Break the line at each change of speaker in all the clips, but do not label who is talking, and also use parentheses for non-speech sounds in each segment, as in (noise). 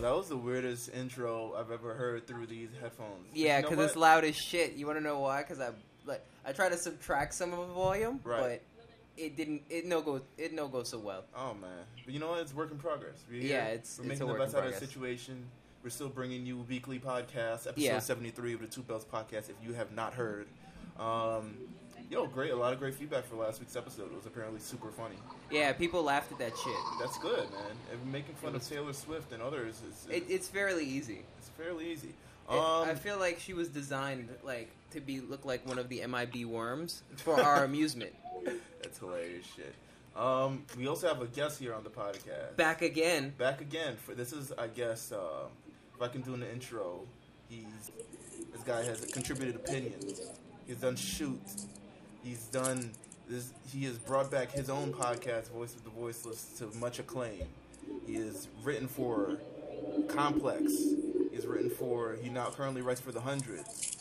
Holy shit.
Yo, that was the weirdest intro I've ever heard through these headphones.
Yeah,
You know
because it's loud as shit. You want to know why? Because I like I try to subtract some of the volume,
Right.
but it didn't. It no go. It no go so well.
Oh man, but you know what? It's work in progress. We're here.
Yeah, it's-
we're
it's
making
a
the best out of the situation. We're still bringing you weekly podcasts, episode
Yeah.
seventy three of the Two Bells podcast. If you have not heard, um, yo, great, a lot of great feedback for last week's episode. It was apparently super funny.
Yeah, people laughed at that shit.
That's good, man. And making fun
was-
of Taylor Swift and others is
It, it's fairly easy.
it's fairly easy.
It-
Um,
I feel like she was designed like to be look like one of the MIB worms for our (laughs) amusement.
that's hilarious shit. Um, we also have a guest here on the podcast.
Back again.
back again for this is I guess uh, if I can do an intro, he's this guy has contributed opinions. He's done shoots. He's done this. He has brought back his own podcast, Voice of the Voiceless, to much acclaim. He has written for Complex. He's written for. He now currently writes for the Hundreds.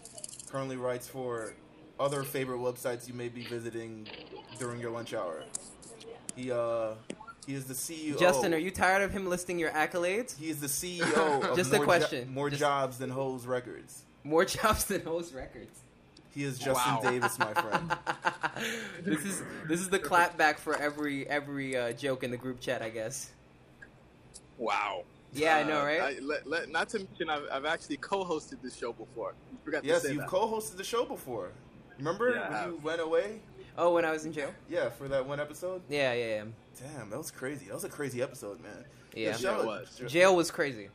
Currently writes for other favorite websites you may be visiting during your lunch hour. He uh he is the CEO.
Justin, are you tired of him listing your accolades?
He is the CEO (laughs) of
Just a
more,
question.
more
Just-
jobs than Hoes Records.
More (laughs) jobs than host records.
He is Justin
Wow.
Davis, my friend. (laughs)
this is this is the clapback for every every uh, joke in the group chat, I guess.
Wow.
Yeah, I know,
Uh,
right?
I, let, let, not to mention, I've, I've actually co-hosted this show before. You forgot
yes,
to say
you've
that.
co-hosted the show before. Remember
Yeah,
when you went away?
Oh, when I was in jail.
Yeah, for that one episode.
Yeah, yeah, yeah.
Damn, that was crazy. That was a crazy episode, man.
Yeah.
shout
Yeah, it was.
Jail was crazy,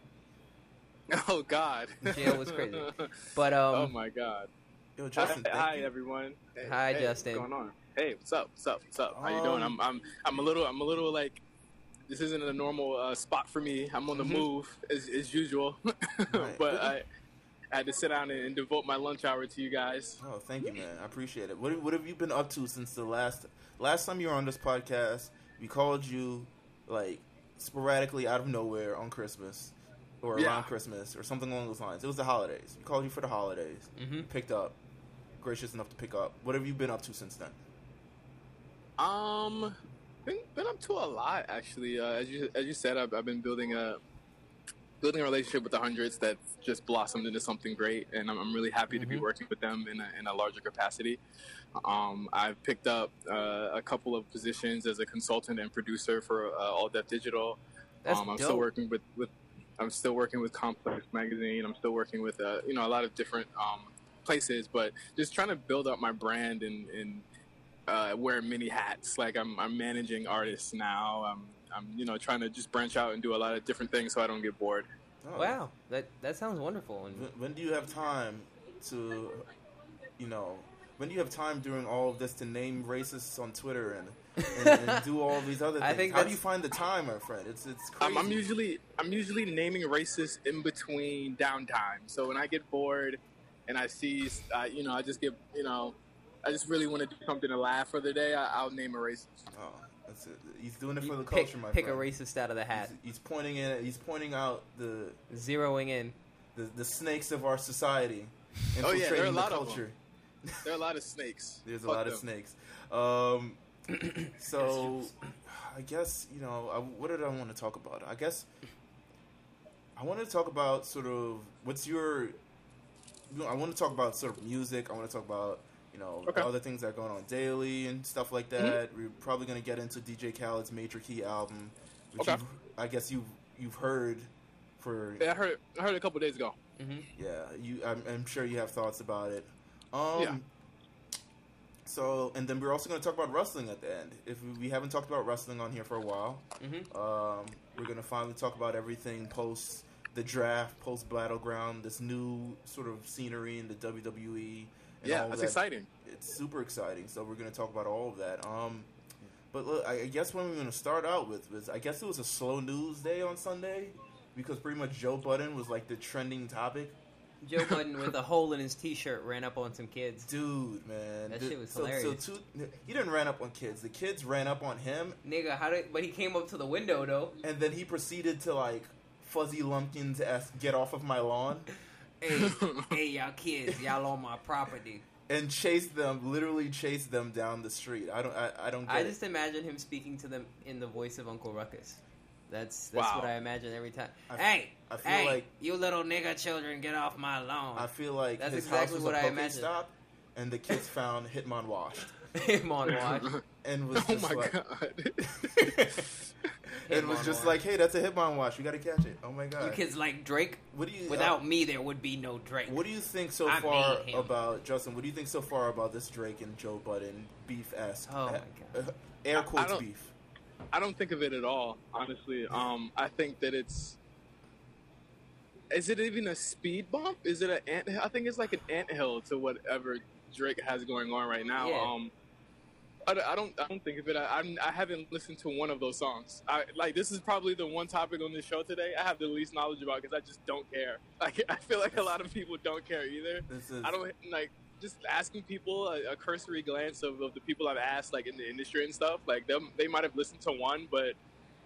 (laughs)
Oh God.
Jail was crazy. (laughs) but um,
oh my God.
Yo, Justin,
hi, hi, everyone. Hey,
Hi,
hey,
Justin.
What's going on? Hey, what's up? What's up? What's up? How you doing?
Um,
I'm, I'm, I'm a little, I'm a little like. This isn't a normal uh, spot for me. I'm on the
Mhm.
move as, as usual, (laughs) but I, I had to sit down and, and devote my lunch hour to you guys.
Oh, thank you, man. I appreciate it. What have, what have you been up to since the last last time you were on this podcast? We called you like sporadically out of nowhere on Christmas or
Yeah.
around Christmas or something along those lines. It was the holidays. We called you for the holidays.
hmm
picked up. Gracious enough to pick up. What have you been up to since then?
Um, been, been up to a lot actually. Uh, as you as you said, I've, I've been building a building a relationship with the hundreds that's just blossomed into something great, and I'm, I'm really happy to be
Mhm.
working with them in a, in a larger capacity. Um, I've picked up uh, a couple of positions as a consultant and producer for uh, All Def Digital.
That's
um, I'm
dope.
still working with, with I'm still working with Complex Magazine. I'm still working with uh, you know a lot of different um, places, but just trying to build up my brand and, and uh, wear many hats. Like I'm, I'm managing artists now. I'm, I'm, you know, trying to just branch out and do a lot of different things so I don't get bored.
Oh.
Wow, that that sounds wonderful. And
When, when do you have time to, you know, when do you have time during all of this to name racists on Twitter and, and, and do all these other things? (laughs)
I think
How do you find the time, my friend? It's it's crazy.
I'm, I'm usually, I'm usually naming racists in between downtime. So when I get bored and I see, uh, you know, I just get, you know, I just really want to do something to laugh for the day. I, I'll name a racist.
Oh, that's it. He's doing it
you
for the
pick,
culture, my
pick a racist out of the hat,
He's, he's pointing in. He's pointing out the,
zeroing in.
the the snakes of our society. (laughs)
Oh, yeah, there are a
infiltrating
lot
the
of
culture.
There are a lot of snakes. (laughs)
There's a
Fuck
lot of snakes. Um, (coughs) so, I guess you know, I, what did I want to talk about? I guess I wanted to talk about sort of what's your. You know, I want to talk about sort of music. I want to talk about you know
Okay.
other things that are going on daily and stuff like that. We're probably going to get into DJ Khaled's Major Key album, which
Okay.
you've, I guess you've you've heard for
Yeah, I heard, I heard a couple days ago.
hmm
yeah, you. I'm, I'm sure you have thoughts about it. Um,
Yeah.
So, and then we're also going to talk about wrestling at the end. If we, we haven't talked about wrestling on here for a while,
hmm
um, we're going to finally talk about everything post the draft, post battleground, this new sort of scenery in the WWE. And
Yeah,
all
that's
that.
exciting.
It's super exciting. So we're going to talk about all of that. Um, but look, I I guess what we're going to start out with was I guess it was a slow news day on Sunday because pretty much Joe Budden was like the trending topic.
Joe (laughs) Budden with a hole in his T-shirt ran up on some kids.
Dude, man,
That
The-
shit was
so,
hilarious.
So two, he didn't ran up on kids. The kids ran up on him,
Nigga, how did? But he came up to the window though.
and then he proceeded to like fuzzy lumpkins ask, "Get off of my lawn,"
Hey, hey, y'all kids, y'all on my property.
and chase them. Literally chase them down the street. I don't. I, I don't. Get
I
it.
just imagine him speaking to them in the voice of Uncle Ruckus. That's that's
Wow.
what I imagine every time.
I f-
hey,
I feel
hey,
like-
you little nigga children, get off my lawn.
I feel like
That's
his
exactly
house was
what
a
I
Poke
imagine.
stop, and the kids (laughs) found Hitmon washed,
Him washed,
and was (laughs)
oh
just
my
like,
god. (laughs)
and was just
wash.
like, hey, that's a Hitmon watch. We got to catch it. Oh my god.
You kids like Drake.
what do you
Without
uh,
me, there would be no Drake.
What do you think so
I
far about Justin? What do you think so far about this Drake and Joe Budden beef esque?
Oh my God.
air quotes
don't-
beef.
I don't think of it at all, honestly. Um, I think that it's. Is it even a speed bump? Is it an ant? I think it's like an anthill to whatever Drake has going on right now.
Yeah.
Um, I, don't- I don't. I don't think of it. I, I'm, I haven't listened to one of those songs. I like this is probably the one topic on this show today I have the least knowledge about because I just don't care. (laughs) Like I feel like a lot of people don't care either.
This is
I don't like just asking people a, a cursory glance of, of the people I've asked, like in the industry and stuff. Like them, they might have listened to one, but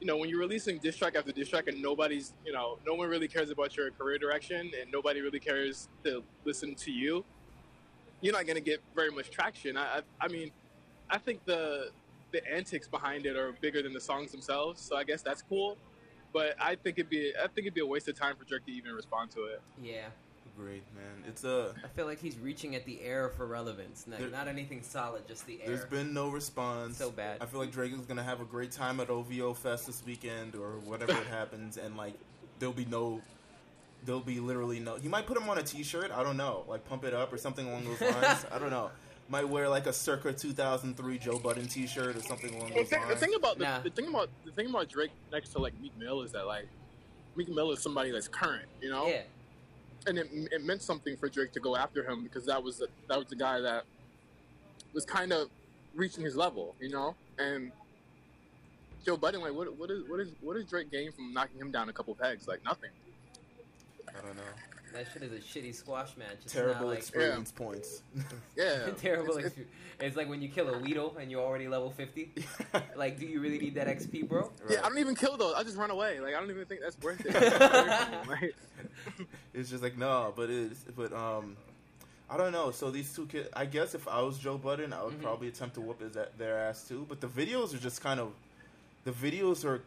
you know, when you're releasing diss track after diss track and nobody's, you know, no one really cares about your career direction and nobody really cares to listen to you, you're not gonna get very much traction. I, I, I mean, I think the the antics behind it are bigger than the songs themselves, so I guess that's cool. But I think it'd be, I think it'd be a waste of time for Drake to even respond to it.
Yeah,
agreed, man. It's a.
I feel like he's reaching at the air for relevance. Not,
There-
not anything solid, just the air.
There's been no response.
So bad.
I feel like Drake is gonna have a great time at OVO Fest this weekend or whatever it (laughs) happens, and like there'll be no, there'll be literally no. He might put him on a T-shirt. I don't know, like pump it up or something along those lines. (laughs) I don't know. Might wear like a circa 2003 Joe Budden T-shirt or something along
The
those
thing, the
lines.
thing about the,
Nah.
the thing about the thing about Drake next to like Meek Mill is that like Meek Mill is somebody that's current, you know,
yeah,
and it, it meant something for Drake to go after him because that was the, that was the guy that was kind of reaching his level, you know, and Joe Budden like what what is what is what is Drake gain from knocking him down a couple pegs? Like nothing.
I don't know.
That shit is a shitty squash match. It's
Terrible
not like,
experience points. (laughs)
Yeah, (laughs)
terrible.
It's-
It's, it's like when you kill a Weedle and you're already level 50. (laughs) Like, do you really need that XP, bro?
Yeah, I don't even kill those. I just run away. Like I don't even think that's worth it. Like,
it's just like no, but it's but um, I don't know. So these two kids, I guess if I was Joe Budden, I would
Mhm.
probably attempt to whoop his their ass too. But the videos are just kind of, the videos are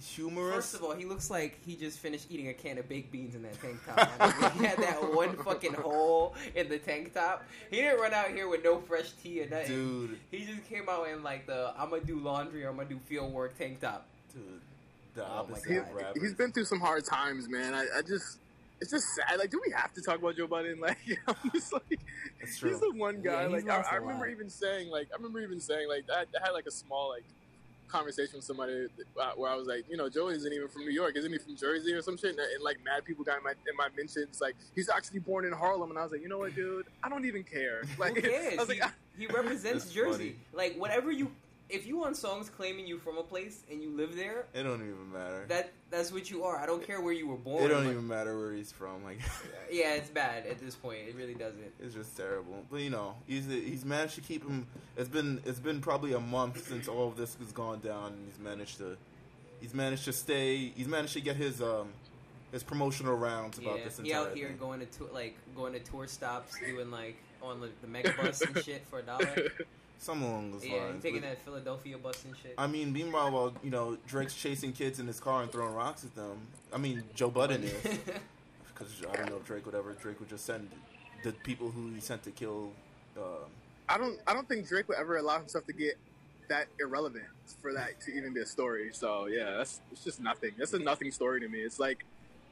humorous.
First of all, he looks like he just finished eating a can of baked beans in that tank top. I mean, he had that one fucking hole in the tank top. He didn't run out here with no fresh tea or nothing.
dude,
He just came out in like the I'm gonna do laundry or I'm gonna do field work tank top.
dude, the
Oh
opposite
he,
God.
of rappers.
he's been through some hard times, man. I, I just, it's just sad. Like, do we have to talk about Joe Biden? (laughs) Like, I'm just like,
It's true.
he's the one guy.
Yeah,
like, I,
lost
I
a
remember
lot.
even saying, like, I remember even saying, like, I, I had like a small like conversation with somebody uh, where I was like, you know, Joe isn't even from New York, isn't he from Jersey or some shit? And, and like, mad people got in my in my mentions, like, he's actually born in Harlem, and I was like, you know what, dude, I don't even care. Like, (laughs)
Who cares?
I was like,
he, he represents
That's
Jersey. Like whatever you, if you want songs claiming you from a place and you live there,
it don't even matter.
that that's what you are. I don't care where you were born.
it don't
Like,
even matter where he's from. Like, (laughs)
Yeah, it's bad at this point. It really doesn't.
it's just terrible. But you know, he's he's managed to keep him. It's been it's been probably a month since all of this has gone down, and he's managed to he's managed to stay. He's managed to get his um his promotional rounds about
yeah,
this
he
entire
out here
thing.
going to like going to tour stops, doing like on the, the mega bus and (laughs) shit for a dollar.
Something along those
Yeah,
lines.
taking
But,
that Philadelphia bus and shit.
I mean, meanwhile, while you know Drake's chasing kids in his car and throwing rocks at them, I mean Joe Budden is (laughs) because I don't know if Drake would ever. Drake would just send the people who he sent to kill. Um,
I don't I don't think Drake would ever allow himself to get that irrelevant for that to even be a story. So yeah, that's it's just nothing. That's a nothing story to me. It's like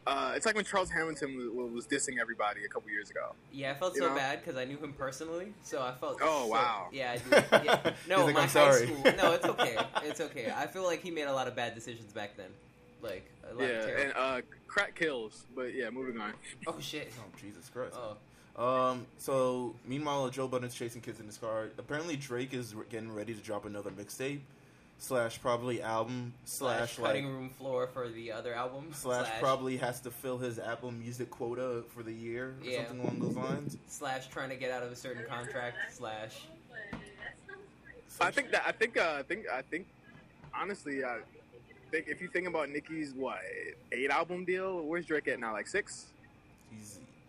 uh, it's like when Charles Hamilton was, was dissing everybody a couple years ago.
yeah, I felt
You
so
know?
bad because I knew him personally, so I felt.
Oh,
so-
wow.
Yeah, I (laughs) do. Yeah. No,
He's like,
my
"I'm
high school. No, it's okay. (laughs) It's okay. I feel like he made a lot of bad decisions back then. Like a lot of
Yeah,
terrible.
and uh, crack kills. But yeah, moving on.
oh shit.
oh Jesus Christ!
Oh,
Um. So meanwhile, Joe Budden's chasing kids in his car. Apparently, Drake is re- getting ready to drop another mixtape slash probably album slash,
slash cutting
like
room floor for the other album.
slash, probably has to fill his Apple Music quota for the year or
Yeah.
something along those lines.
slash trying to get out of a certain contract slash.
I think that I think uh, I think I think honestly, I think if you think about Nicki's what eight album deal, where's Drake at now? Like six?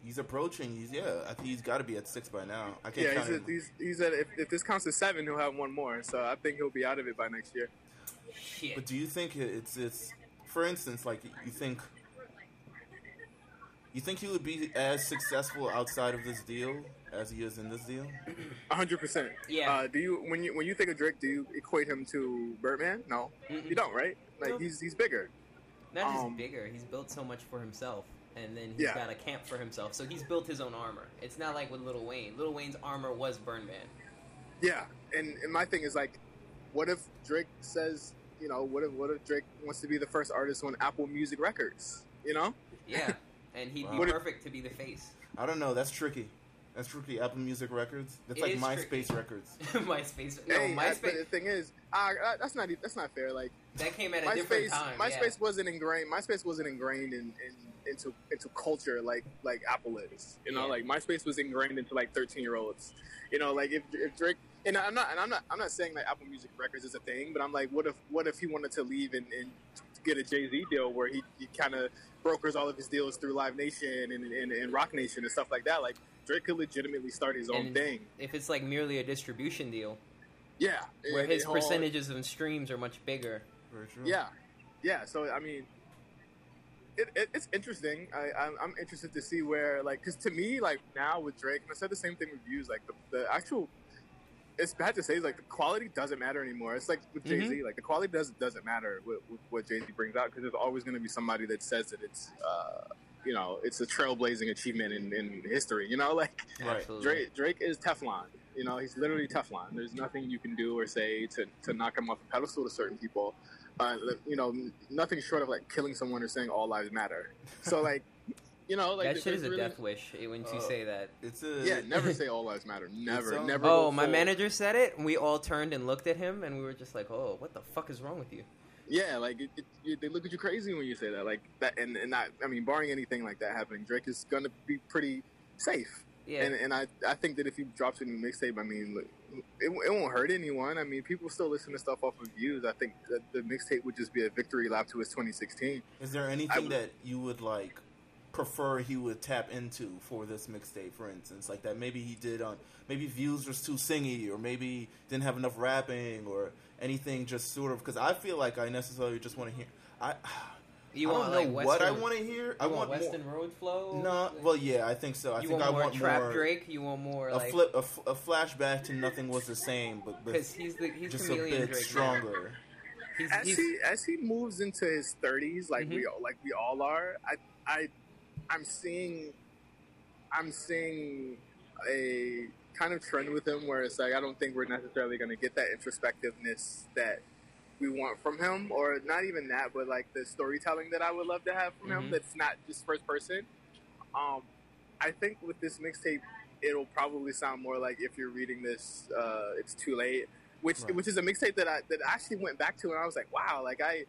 He's he's approaching. He's yeah. I think he's got to be at six by now. I can't
Yeah,
count
he's,
him.
at, he's he's at if, if this counts as seven, he'll have one more. So I think he'll be out of it by next year.
Shit.
But do you think it's it's for instance, like you think you think he would be as successful outside of this deal as he is in this deal?
hundred percent.
Yeah.
Uh, do you when you when you think of Drake, do you equate him to Birdman? No,
Mm-mm.
you don't, right? Like
No.
he's he's bigger.
Not just
Um,
bigger. He's built so much for himself, and then he's
Yeah.
got a camp for himself. So he's built his own armor. It's not like with Lil Wayne. Lil Wayne's armor was Birdman.
Yeah, and and my thing is like, what if Drake says, you know, what if what if Drake wants to be the first artist on Apple Music Records? You know?
Yeah, (laughs) and he'd
Wow.
be
What if-
perfect to be the face.
I don't know. That's tricky. That's tricky. Apple Music Records. That's
It
like MySpace
tricky.
Records. (laughs)
MySpace. No,
hey,
MySpace.
the thing is, uh, that's not e- that's not fair. Like
That came at a different
MySpace,
time.
MySpace wasn't ingrained. MySpace wasn't ingrained in, in into into culture like like Apple is. You know,
Yeah.
like MySpace was ingrained into like thirteen year olds. You know, like if, if Drake and I'm not and I'm not I'm not saying that Apple Music Records is a thing, but I'm like, what if what if he wanted to leave and, and get a Jay Z deal where he, he kind of brokers all of his deals through Live Nation and, and, and Roc Nation and stuff like that. Like Drake could legitimately start his own
And-
thing.
If it's like merely a distribution deal,
Yeah,
where
And
his
it all-
percentages of streams are much bigger.
Very true.
Yeah, yeah. So I mean, it, it, it's interesting. I, I'm, I'm interested to see where, like, because to me, like now with Drake, and I said the same thing with views. Like the, the actual, it's bad to say, like the quality doesn't matter anymore. It's like with Jay Z, like the quality does doesn't matter with, with what Jay Z brings out because there's always going to be somebody that says that it's, uh, you know, it's a trailblazing achievement in, in history. You know, (laughs) like
Right.
Drake, Drake is Teflon. You know, he's literally Teflon. There's nothing you can do or say to, to knock him off a pedestal to certain people. Uh, you know, nothing short of like killing someone or saying all lives matter. So (laughs) like, you know, like
that shit
there's
is a
really-
death wish eh, when you
Uh,
say that.
It's a
Yeah, never (laughs) say all lives matter. Never,
um,
never.
Oh,
go
my
full-
manager said it, and we all turned and looked at him, and we were just like, "Oh, what the fuck is wrong with you?"
Yeah, like it, it, you, they look at you crazy when you say that. Like that, and and not. I mean, barring anything like that happening, Drake is gonna be pretty safe.
Yeah,
And and I I think that if he drops a new mixtape, I mean, look, it, it won't hurt anyone. I mean, people still listen to stuff off of views. I think that the mixtape would just be a victory lap to his 2016.
Is there anything
would-
that you would like prefer he would tap into for this mixtape, for instance, like that maybe he did on maybe views was too singy, or maybe didn't have enough rapping, or anything just sort of because I feel like I necessarily just want to hear. I
you
I don't know
like
what I want to hear.
You
I
want,
want
Weston Road flow.
more. No, well, yeah, I think so. I
you
think
want
I
more
want
trap
more
Drake. You want more
a
like
flip, a, f- a flashback to nothing was the same, but, but
because he's the he's
just a bit
Drake. now.
stronger.
He's,
As
he's
he as he moves into his 30s, like we mm-hmm. all like we all are, I I I'm seeing I'm seeing a kind of trend with him where it's like I don't think we're necessarily going to get that introspectiveness that we want from him, or not even that, but like the storytelling that I would love to have from
Mhm.
him. That's not just first person. Um, I think with this mixtape, it'll probably sound more like if you're reading this, uh, it's too late. Which
Right.
which is a mixtape that I that I actually went back to and I was like, wow, like I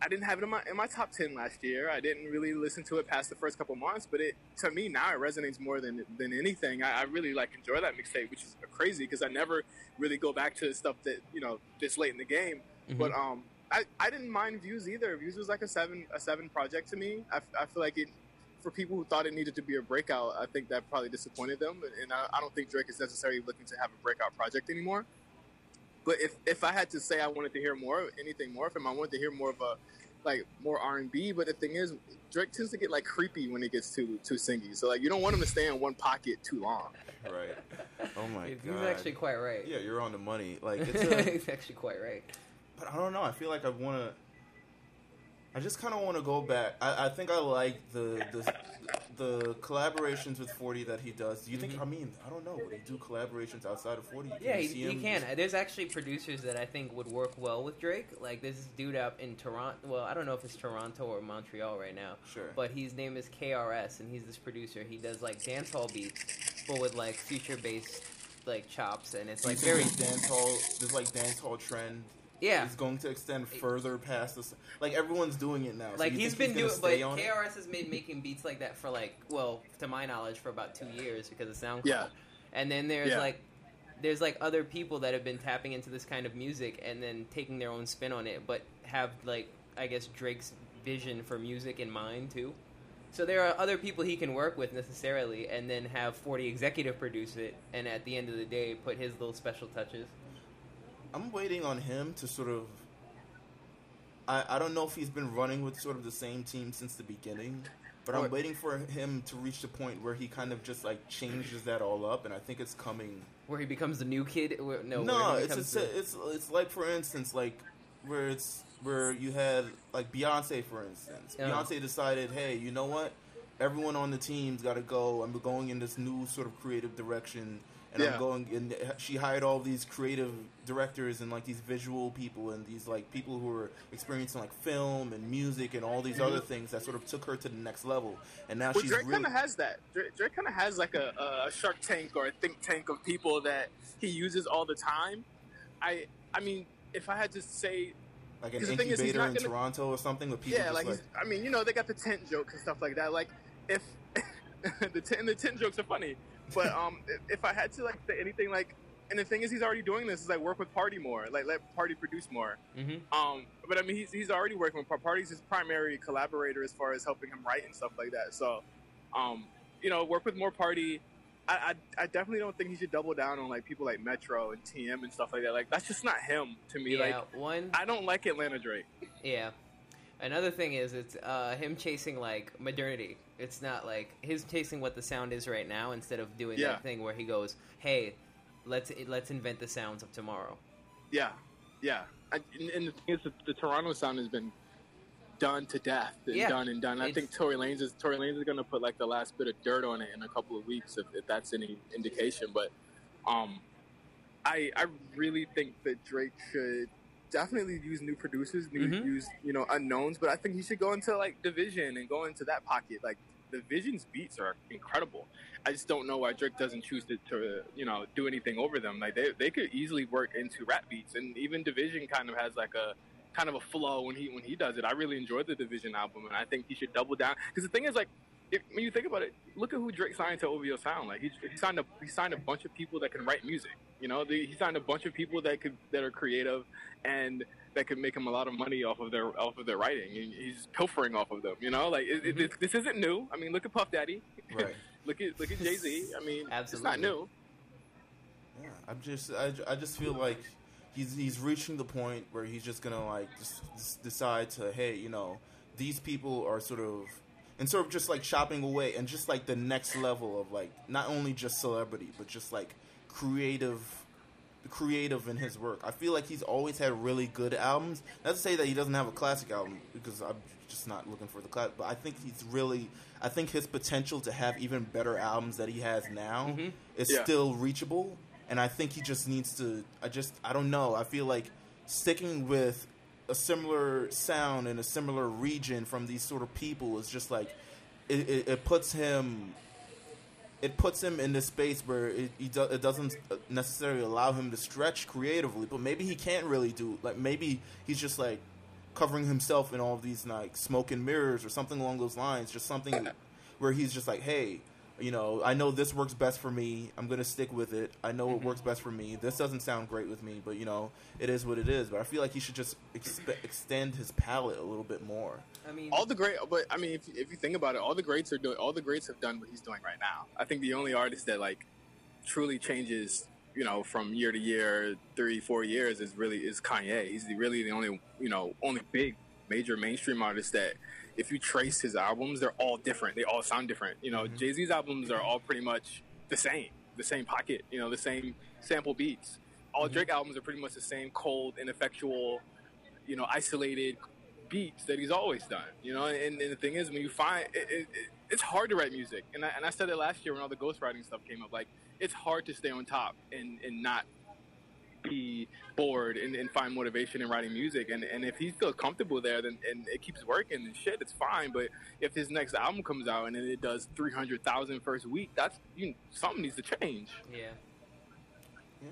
I didn't have it in my in my top ten last year. I didn't really listen to it past the first couple months, but it to me now it resonates more than than anything. I, I really like enjoy that mixtape, which is crazy because I never really go back to stuff that you know this late in the game.
Mhm.
But um, I, I didn't mind Views either. Views was like a seven a seven project to me. I, I feel like it for people who thought it needed to be a breakout. I think that probably disappointed them, and I, I don't think Drake is necessarily looking to have a breakout project anymore. But if if I had to say I wanted to hear more anything more from him, I wanted to hear more of a like more R and B. But the thing is, Drake tends to get like creepy when it gets too too singy. So like you don't want him to stay in one pocket too long.
Right. (laughs) Oh my
He's
god.
He's actually quite right.
Yeah, you're on the money. Like (laughs) it's a,
he's actually quite right.
But I don't know. I feel like I want to. I just kind of want to go back. I, I think I like the, the the collaborations with Forty that he does. Do you think?
Mhm.
I mean, I don't know. Would he do collaborations outside of Forty? Can
Yeah,
you
he, he can.
just-
There's actually producers that I think would work well with Drake. Like this dude up in Toronto. Well, I don't know if it's Toronto or Montreal right now,
Sure.
but his name is KRS, and he's this producer. He does like dancehall beats, but with like future based like chops, and it's like very
this dance hall. This like dancehall trend
yeah.
is going to extend further past this. Like everyone's doing it now. So
Like
you
he's
think
been
gonna
doing, but
stay on it?
KRS has been making beats like that for like, well, to my knowledge, for about two years because of SoundCloud.
Yeah.
And then there's
Yeah.
like, there's like other people that have been tapping into this kind of music and then taking their own spin on it, but have like, I guess Drake's vision for music in mind too. So there are other people he can work with necessarily, and then have Forty executive produce it, and at the end of the day, put his little special touches.
I'm waiting on him to sort of I, I don't know if he's been running with sort of the same team since the beginning, but I'm waiting for him to reach the point where he kind of just like changes that all up, and I think it's coming.
Where he becomes the new kid? No,
No, it's it's,
the-
it's it's like for instance, like where it's where you had like Beyonce, for instance.
Yeah.
Beyonce decided, hey, you know what? Everyone on the team's got to go. I'm going in this new sort of creative direction, and
Yeah.
I'm going. And she hired all these creative directors and like these visual people and these like people who were experiencing like film and music and all these mm-hmm. other things that sort of took her to the next level. And now
Well,
she's
Drake
really
kind of has that. Drake, Drake kind of has like a, a Shark Tank or a think tank of people that he uses all the time. I I mean, if I had to say,
like an
thing is,
incubator in
gonna-
Toronto or something. With people
yeah,
just
like,
like,
I mean, you know, they got the tent jokes and stuff like that. Like if (laughs) the tent, the tent jokes are funny, but (laughs) um, if, I had to like say anything like. And the thing is, he's already doing this. Is like work with Party more, like let Party produce more.
Mhm.
Um, but I mean, he's, he's already working with Party. Party's his primary collaborator as far as helping him write and stuff like that. So, um, you know, work with more Party. I, I, I definitely don't think he should double down on like people like Metro and TM and stuff like that. Like that's just not him to me.
Yeah,
Like
one.
I don't like Atlanta Drake.
Yeah. Another thing is it's uh, him chasing like modernity. It's not like his tasting what the sound is right now instead of doing
Yeah.
that thing where he goes, "Hey, let's let's invent the sounds of tomorrow."
Yeah, yeah. I, and, and the thing is, the, the Toronto sound has been done to death, and
Yeah.
done and done. I
It's-
think Tory Lanez is Tory Lanez is going to put like the last bit of dirt on it in a couple of weeks, if, if that's any indication. But um, I I really think that Drake should definitely use new producers, new
Mhm.
use you know unknowns. But I think he should go into like Division and go into that pocket. Like Division's beats are incredible. I just don't know why Drake doesn't choose to, to you know do anything over them. Like they they could easily work into rap beats, and even Division kind of has like a kind of a flow when he when he does it. I really enjoyed the Division album, and I think he should double down because the thing is like. If, when you think about it, look at who Drake signed to OVO Sound. Like he, he signed a he signed a bunch of people that can write music. You know, the, he signed a bunch of people that could that are creative and that could make him a lot of money off of their off of their writing. And he's pilfering off of them. You know, like it, it, this, mm-hmm. this isn't new. I mean, look at Puff Daddy.
right. (laughs)
Look at look at Jay Z. I mean, it's
Absolutely.
not new.
Yeah, I'm just I, I just feel like he's he's reaching the point where he's just gonna like just, just decide to hey you know these people are sort of and sort of just like shopping away and just like the next level of like not only just celebrity but just like creative creative in his work. I feel like he's always had really good albums. Not to say that he doesn't have a classic album because I'm just not looking for the class. but I think he's really I think his potential to have even better albums that he has now
Mhm.
is
Yeah.
still reachable and I think he just needs to I just I don't know. I feel like sticking with a similar sound in a similar region from these sort of people is just like it, it, it puts him it puts him in this space where it, do, it doesn't necessarily allow him to stretch creatively, but maybe he can't really do like maybe he's just like covering himself in all of these like smoke and mirrors or something along those lines, just something where he's just like, hey, you know, I know this works best for me. I'm gonna stick with it. I know it mm-hmm. works best for me. This doesn't sound great with me, but you know, it is what it is. But I feel like he should just expe- extend his palette a little bit more.
I mean,
All the great, but I mean, if, if you think about it, all the greats are doing. All the greats have done what he's doing right now. I think the only artist that like truly changes, you know, from year to year, three, four years is really is Kanye. He's the, really the only, you know, only big major mainstream artist that if you trace his albums, they're all different. They all sound different. You know, mm-hmm. Jay Z's albums are all pretty much the same, the same pocket. You know, the same sample beats. All mm-hmm. Drake albums are pretty much the same cold, ineffectual, you know, isolated beats that he's always done. You know, and, and the thing is, when you find it, it, it, it's hard to write music, and I, and I said it last year when all the ghostwriting stuff came up. Like, it's hard to stay on top and and not be bored and, and find motivation in writing music. And and if he feels comfortable there, then and it keeps working and shit, it's fine. But if his next album comes out and it does 300,000 first week, that's you something needs to change.
yeah. Yeah.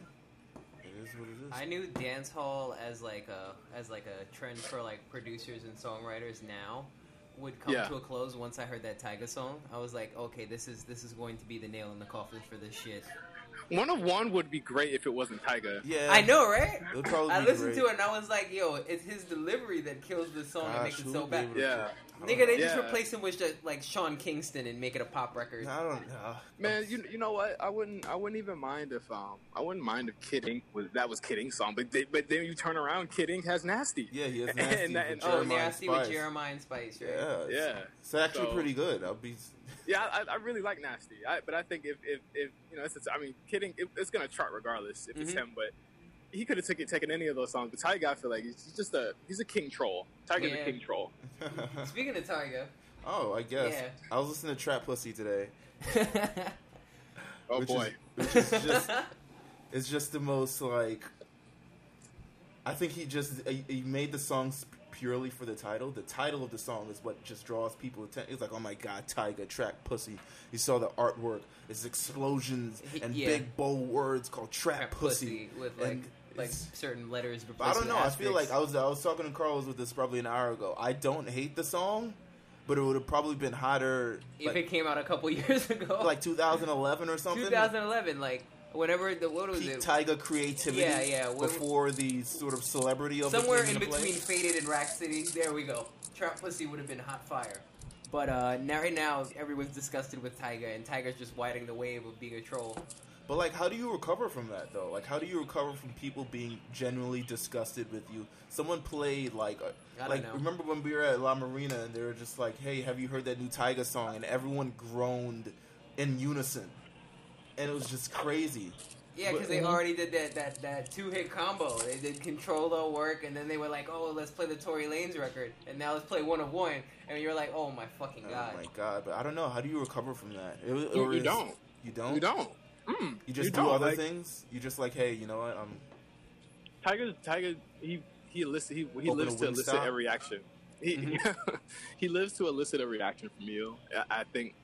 It is what it is.
I knew dance hall as like a as like a trend for like producers and songwriters now would come
Yeah.
to a close once I heard that Tyga song. I was like, okay, this is this is going to be the nail in the coffin for this shit.
One of one would be great if it wasn't Tyga.
Yeah,
I know, right?
It would probably
I
be
listened
great.
to it and I was like, yo, it's his delivery that kills the song and makes it so bad.
Yeah.
Nigga, they
know.
just replace him with just, like Sean Kingston and make it a pop record.
I don't know.
Man, you you know what? I wouldn't I wouldn't even mind if um I wouldn't mind if Kid Ink was that was Kid Ink's song, but they, but then you turn around, Kid Ink has Nasty.
Yeah, he has (laughs) nasty.
that-
with
and-
Oh, nasty
Spice.
with Jeremih and Spice, right?
Yeah, it's,
Yeah.
It's actually
So-
pretty good. I'll be.
Yeah, I, I really like Nasty, I, but I think if, if, if you know, it's, it's, I mean, Kid Ink, it, it's gonna chart regardless if it's
Mhm.
him, but he could have taken taken any of those songs. But Tyga, I feel like he's, he's just a he's a king troll. Tyga's
Yeah.
a king troll. (laughs)
Speaking of Tyga,
oh, I guess.
Yeah.
I was listening to Trap Pussy today.
Oh
which
boy,
Is, which is (laughs) just. it's just the most like. I think he just he, he made the song sp- purely for the title. The title of the song is what just draws people attention. It's like, oh my god, Tyga Trap Pussy. You saw the artwork. It's explosions and
yeah.
big bold words called Trap,
Trap
Pussy.
pussy with like
And
like certain letters.
I don't know. I feel like I was I was talking to Carlos with this probably an hour ago. I don't hate the song, but it would have probably been hotter
if
like,
it came out a couple (laughs) years ago,
like 2011 or something.
2011, like whenever the what was
Peak
it?
Tyga creativity.
Yeah, yeah, when-
Before the sort of celebrity of
Somewhere in between Faded and Rack City. There we go. Trap Pussy would have been hot fire. But uh, now, right now, everyone's disgusted with Tyga, and Tyga's just riding the wave of being a troll.
But like, how do you recover from that though? Like, how do you recover from people being genuinely disgusted with you? Someone played like, uh,
don't
like
know.
remember when we were at La Marina and they were just like, "Hey, have you heard that new Tyga song?" And everyone groaned in unison, and it was just crazy.
Yeah, because they already did that, that, that two hit combo. They did Control the work, and then they were like, oh, let's play the Tory Lanez record, and now let's play One of One. And you're like, oh my fucking god.
Oh my god! But I don't know. How do you recover from that? It, was-
You-
or
you don't.
You don't.
you don't. Mm,
You just
you
do
don't.
other
Like,
things. You just like, hey, you know what? Um,
Tyga, Tyga, he he elicit, he, he lives to elicit
Wingstop?
a reaction. He
Mhm. (laughs)
he lives to elicit a reaction from you. I, I think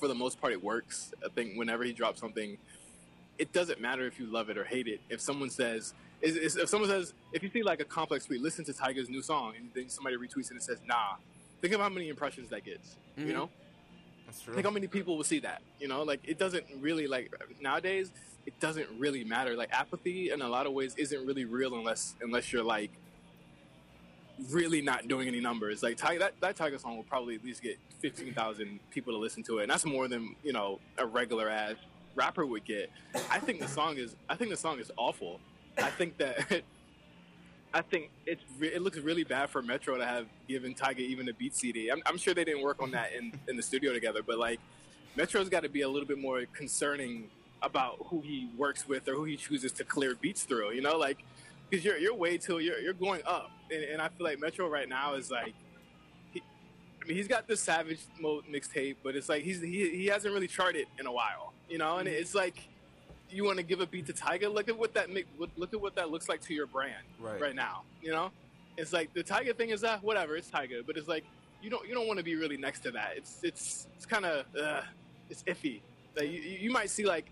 for the most part it works. I think whenever he drops something, it doesn't matter if you love it or hate it. If someone says, is, is, if someone says, if you see like a complex tweet, listen to Tyga's new song, and then somebody retweets it and says, nah, think of how many impressions that gets.
Mhm.
You know,
that's true.
think how many people will see that. You know, like it doesn't really like nowadays. It doesn't really matter. Like apathy, in a lot of ways, isn't really real unless unless you're like really not doing any numbers. Like that that Tyga song will probably at least get fifteen thousand people to listen to it, and that's more than you know a regular ass rapper would get. I think the song is. I think the song is awful. I think that. (laughs) I think it's re- it looks really bad for Metro to have given Tyga even a beat CD. I'm, I'm sure they didn't work on that in, in the studio together, but like Metro's got to be a little bit more concerning about who he works with or who he chooses to clear beats through. You know, like because you're you're way too you're you're going up, and, and I feel like Metro right now is like. I mean, he's got the Savage Mode mixtape, but it's like he's he, he hasn't really charted in a while, you know. And it's like you want to give a beat to Tyga. Look at what that look at what that looks like to your brand
Right.
right now. You know, it's like the Tyga thing is that whatever, it's Tyga, but it's like you don't you don't want to be really next to that. It's it's it's kind of uh, it's iffy. Like you you might see like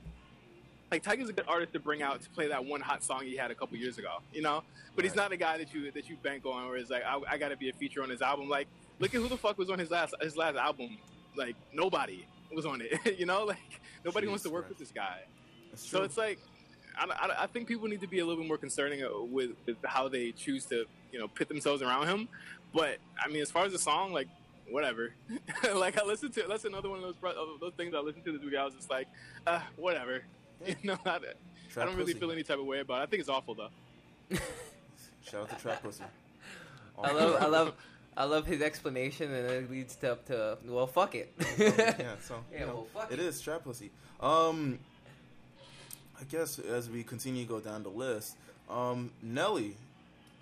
like Tyga's a good artist to bring out to play that one hot song he had a couple years ago, you know. But he's not a guy that you that you bank on, or it's like I, I got to be a feature on his album. Like look at who the fuck was on his last his last album. Like nobody was on it, (laughs) you know. Like nobody wants to work with this guy. So it's like, I, I, I think people need to be a little bit more concerning with, with how they choose to, you know, pit themselves around him. But I mean, as far as the song, like, whatever. (laughs) like I listened to, that's another one of those of those things I listened to this week. I was just like, uh, whatever. (laughs) You know, I, I don't really
Pussy.
feel any type of way about it. I think it's awful though. (laughs)
Shout out to Trap Pussy.
I love, I love, I love his explanation, and it leads to up to well, fuck it.
yeah, so (laughs)
Yeah,
you know,
well, fuck
it
it.
is Trap Pussy. Um, I guess as we continue to go down the list, um, Nelly,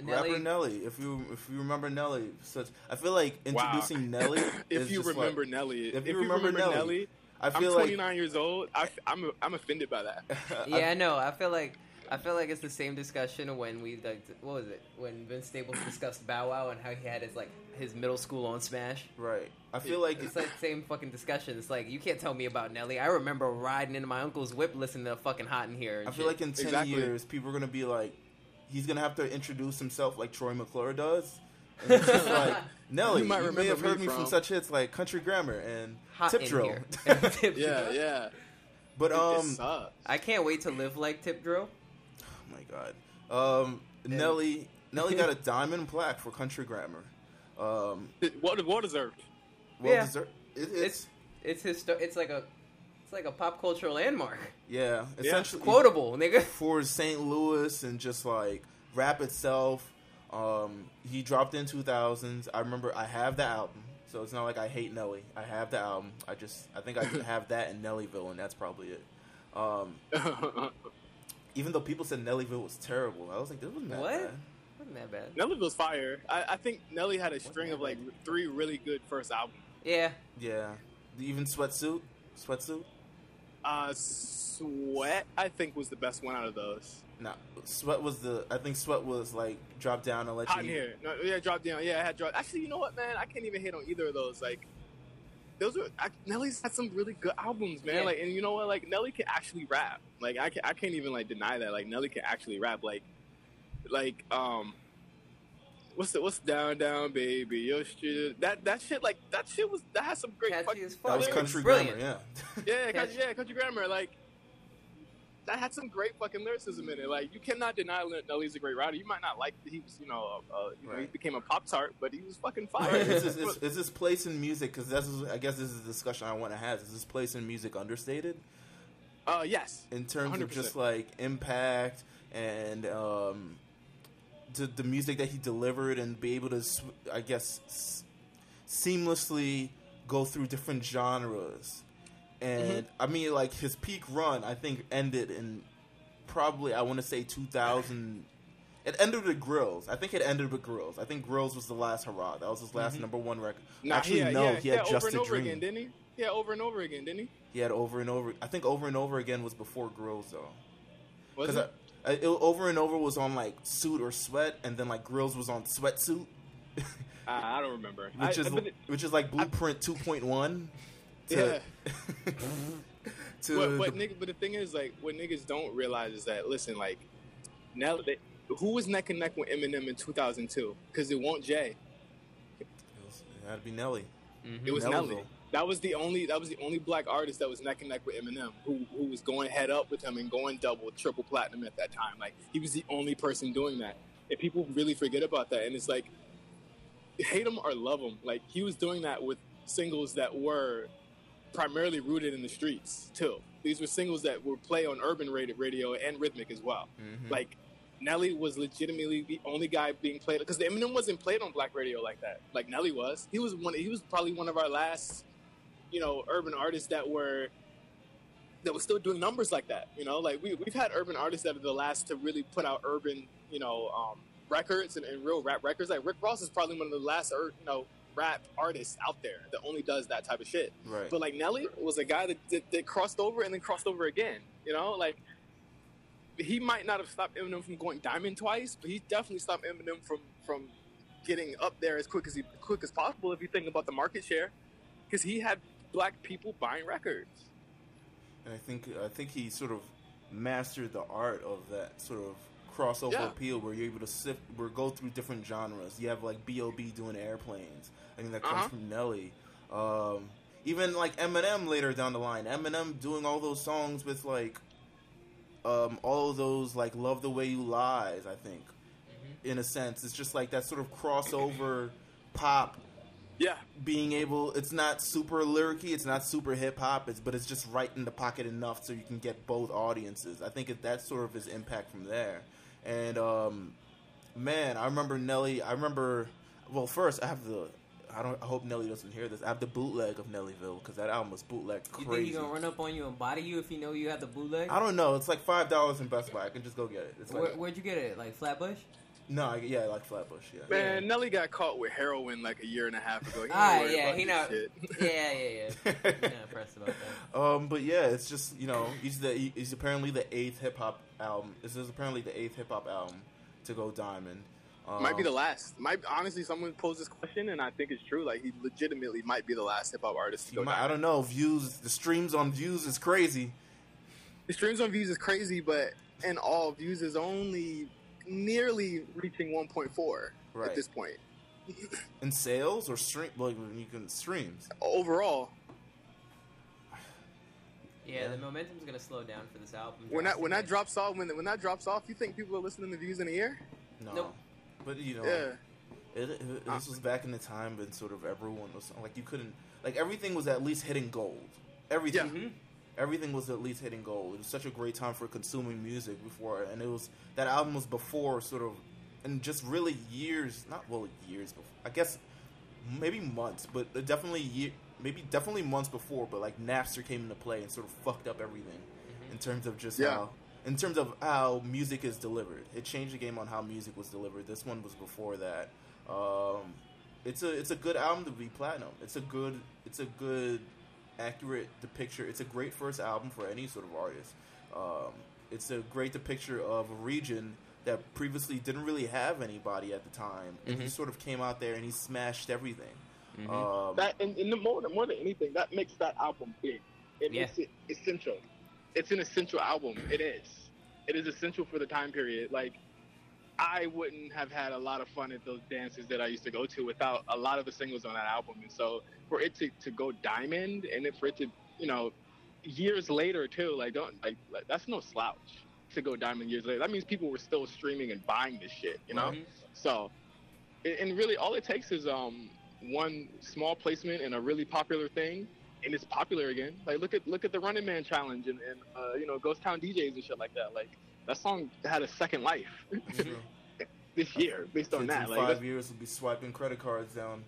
rapper
Nelly,
Nelly. If you if you remember Nelly, such I feel like
Wow.
introducing (coughs) Nelly.
if
is
you
just
remember
like,
Nelly,
if you remember
remember
Nelly,
Nelly,
I
I'm
feel
29 years old. I, I'm I'm offended by that. (laughs)
yeah, I know. I feel like I feel like it's the same discussion when we like what was it when Vince Staples discussed Bow Wow and how he had his like his middle school on Smash.
right. I feel like
It's like same fucking discussion. It's like you can't tell me about Nelly. I remember riding into my uncle's whip listening to fucking Hot in Here.
I feel
shit.
like in ten
Exactly.
years, people are gonna be like, he's gonna have to introduce himself like Troy McClure does. And (laughs) it's just like Nelly,
You
you, may have heard
me
me from
from-
such hits like Country Grammar and
Hot
Tip Drill.
here. (laughs) Tip
yeah,
Drill.
yeah.
But
It
um,
sucks.
I can't wait to live like Tip Drill.
oh my god, um, Nelly (laughs) Nelly got a diamond plaque for Country Grammar. Um,
What well deserved.
well
Yeah.
deserved. It, it's,
It's it's histo- It's like a it's like a pop cultural landmark.
yeah, essentially
Quotable, nigga.
for St. Louis and just like rap itself. Um, he dropped in 2000s. I remember I have the album, so it's not like I hate Nelly. I have the album. I just I think I (laughs) have that in Nellyville, and that's probably it. Um, (laughs) even though people said Nellyville was terrible, I was like, this wasn't that
What?
bad.
Wasn't that bad?
Nellyville's fire. I, I think Nelly had a string of like three really good first albums.
Yeah.
Yeah, even sweatsuit, sweatsuit.
Uh, Sweat, I think, was the best one out of those.
No, sweat was the. I think sweat was like drop down and let
Hot in
you.
here. No, yeah, drop down. Yeah, I had drop. Actually, you know what, man? I can't even hit on either of those. Like, those are I, Nelly's had some really good albums, man.
Yeah.
Like, and you know what? Like, Nelly can actually rap. Like, I can, I can't even like deny that. Like, Nelly can actually rap. Like, like um. What's the what's down down baby your shit that that shit like that shit was that has some great
Catchy
fucking
as fuck.
That was country grammar. Yeah. (laughs)
Yeah, country, yeah, country grammar. Like that had some great fucking lyricism in it. Like you cannot deny that Nelly's a great writer. You might not like that he was, you know, uh, you know, he became a pop tart, but he was fucking
Right.
fire.
Is, this, is, (laughs) is this place in music? Because this is, I guess, this is the discussion I want to have. Is this place in music understated
uh, yes,
in terms of
100%.
just like impact and um, the, the music that he delivered and be able to, I guess, s- seamlessly go through different genres. And mm-hmm. I mean, like his peak run, I think ended in probably I want to say 2000. It ended with Grills. I think it ended with Grills. I think Grills was the last hurrah. That was his last mm-hmm. number one record.
Nah,
Actually,
yeah,
no,
yeah,
he had
yeah,
Just
over and
a
over
Dream.
again, didn't he? Yeah, over and over again, didn't he?
He had over and over. I think over and over again was before Grills though.
Was
Because
it?
I, I, it, over and over was on like suit or sweat, and then like Grills was on sweatsuit, (laughs)
I, I don't remember.
which
I,
is
it-
which is like Blueprint 2.1. (laughs) To, (laughs) to
but, but,
the-
nigga, but the thing is, like, what niggas don't realize is that, listen, like, now they, who was neck and neck with Eminem in 2002? Because it won't Jay.
it, was, it had to be Nelly.
It was
Nellyville.
Nelly. That was the only that was the only black artist that was neck and neck with Eminem, who who was going head up with him and going double, triple platinum at that time. Like he was the only person doing that, and people really forget about that. And it's like, hate him or love him, like he was doing that with singles that were primarily rooted in the streets too. These were singles that were play on urban radio, radio and rhythmic as well.
Mhm.
Like Nelly was legitimately the only guy being played because Eminem wasn't played on black radio like that. Like Nelly was. He was one. He was probably one of our last, you know, urban artists that were that was still doing numbers like that. You know, like we we've had urban artists that are the last to really put out urban, you know, um, records and, and real rap records. Like Rick Ross is probably one of the last, you know, rap artists out there that only does that type of shit.
Right.
But like Nelly was a guy that, that, that crossed over and then crossed over again. You know, like he might not have stopped Eminem from going diamond twice, but he definitely stopped Eminem from from getting up there as quick as he quick as possible. If you think about the market share, because he had black people buying records.
and I think I think he sort of mastered the art of that sort of crossover
Yeah.
appeal, where you're able to sift, where go through different genres. You have like B.O.B. doing airplanes. I think that comes
Uh-huh.
from Nelly. Um, even like Eminem later down the line, Eminem doing all those songs with like um, all of those like "Love the Way You Lies." I think, in a sense, it's just like that sort of crossover pop
Yeah,
being able it's not super lyricy it's not super hip-hop it's but it's just right in the pocket enough so you can get both audiences i think it, that's sort of his impact from there and um man i remember nelly i remember well first i have the i don't i hope nelly doesn't hear this i have the bootleg of nellyville because that album was bootleg
You think
crazy
he gonna run up on you and body you if he know you have the bootleg?
i don't know it's like five dollars in best buy i can just go get it it's like
Where, where'd you get it? Like Flatbush?
No I, yeah like flatbush yeah
man, Nelly got caught with heroin like a year and a half ago. He
Ah,
worried
yeah, he
this
not.
shit. (laughs)
Yeah, yeah, yeah. He not impressed about that. (laughs)
Um, but yeah, it's just you know he's the he's apparently the eighth hip hop album. This is apparently the eighth hip hop album to go diamond. Um,
Might be the last. Might honestly, someone posed this question, and I think it's true. Like he legitimately might be the last hip hop artist to go.
might- I don't know. Views, the streams on views is crazy.
The streams on views is crazy, but in all, views is only nearly reaching 1.4
Right.
at this point. (clears throat)
In sales or stream, like when you can streams.
Overall,
Yeah,
Yeah.
the momentum's gonna slow down for this album.
When that when that drops off, when when that drops off, you think people are listening to views in a year?
No,
Nope.
but you know,
Yeah.
it, it, this was back in the time when sort of everyone was like you couldn't like everything was at least hitting gold. Everything,
Mhm.
Everything was at least hitting gold. It was such a great time for consuming music before, and it was that album was before sort of, and just really years, not well years before. I guess maybe months, but definitely year, maybe definitely months before. But like Napster came into play and sort of fucked up everything in terms of just
Yeah.
how. In terms of how music is delivered, it changed the game on how music was delivered. This one was before that. Um, it's a it's a good album to be platinum. It's a good it's a good accurate depiction. It's a great first album for any sort of artist. Um, it's a great depiction of a region that previously didn't really have anybody at the time, and he sort of came out there and he smashed everything.
Mhm.
Um,
That and, and the more than more than anything, that makes that album big. It
Yeah.
makes it essential. It's an essential album. It is. It is essential for the time period. Like I wouldn't have had a lot of fun at those dances that I used to go to without a lot of the singles on that album. And so for it to, to go diamond and then for it to, you know, years later too, like don't like, like that's no slouch to go diamond years later. That means people were still streaming and buying this shit, you know?
Mhm.
So, and and really, all it takes is um one small placement in a really popular thing, and it's popular again. Like look at look at the Running Man challenge and, and uh, you know Ghost Town DJs and shit like that. Like that song had a second life (laughs) this year based on that. Like
five
that's-
years will be swiping credit cards down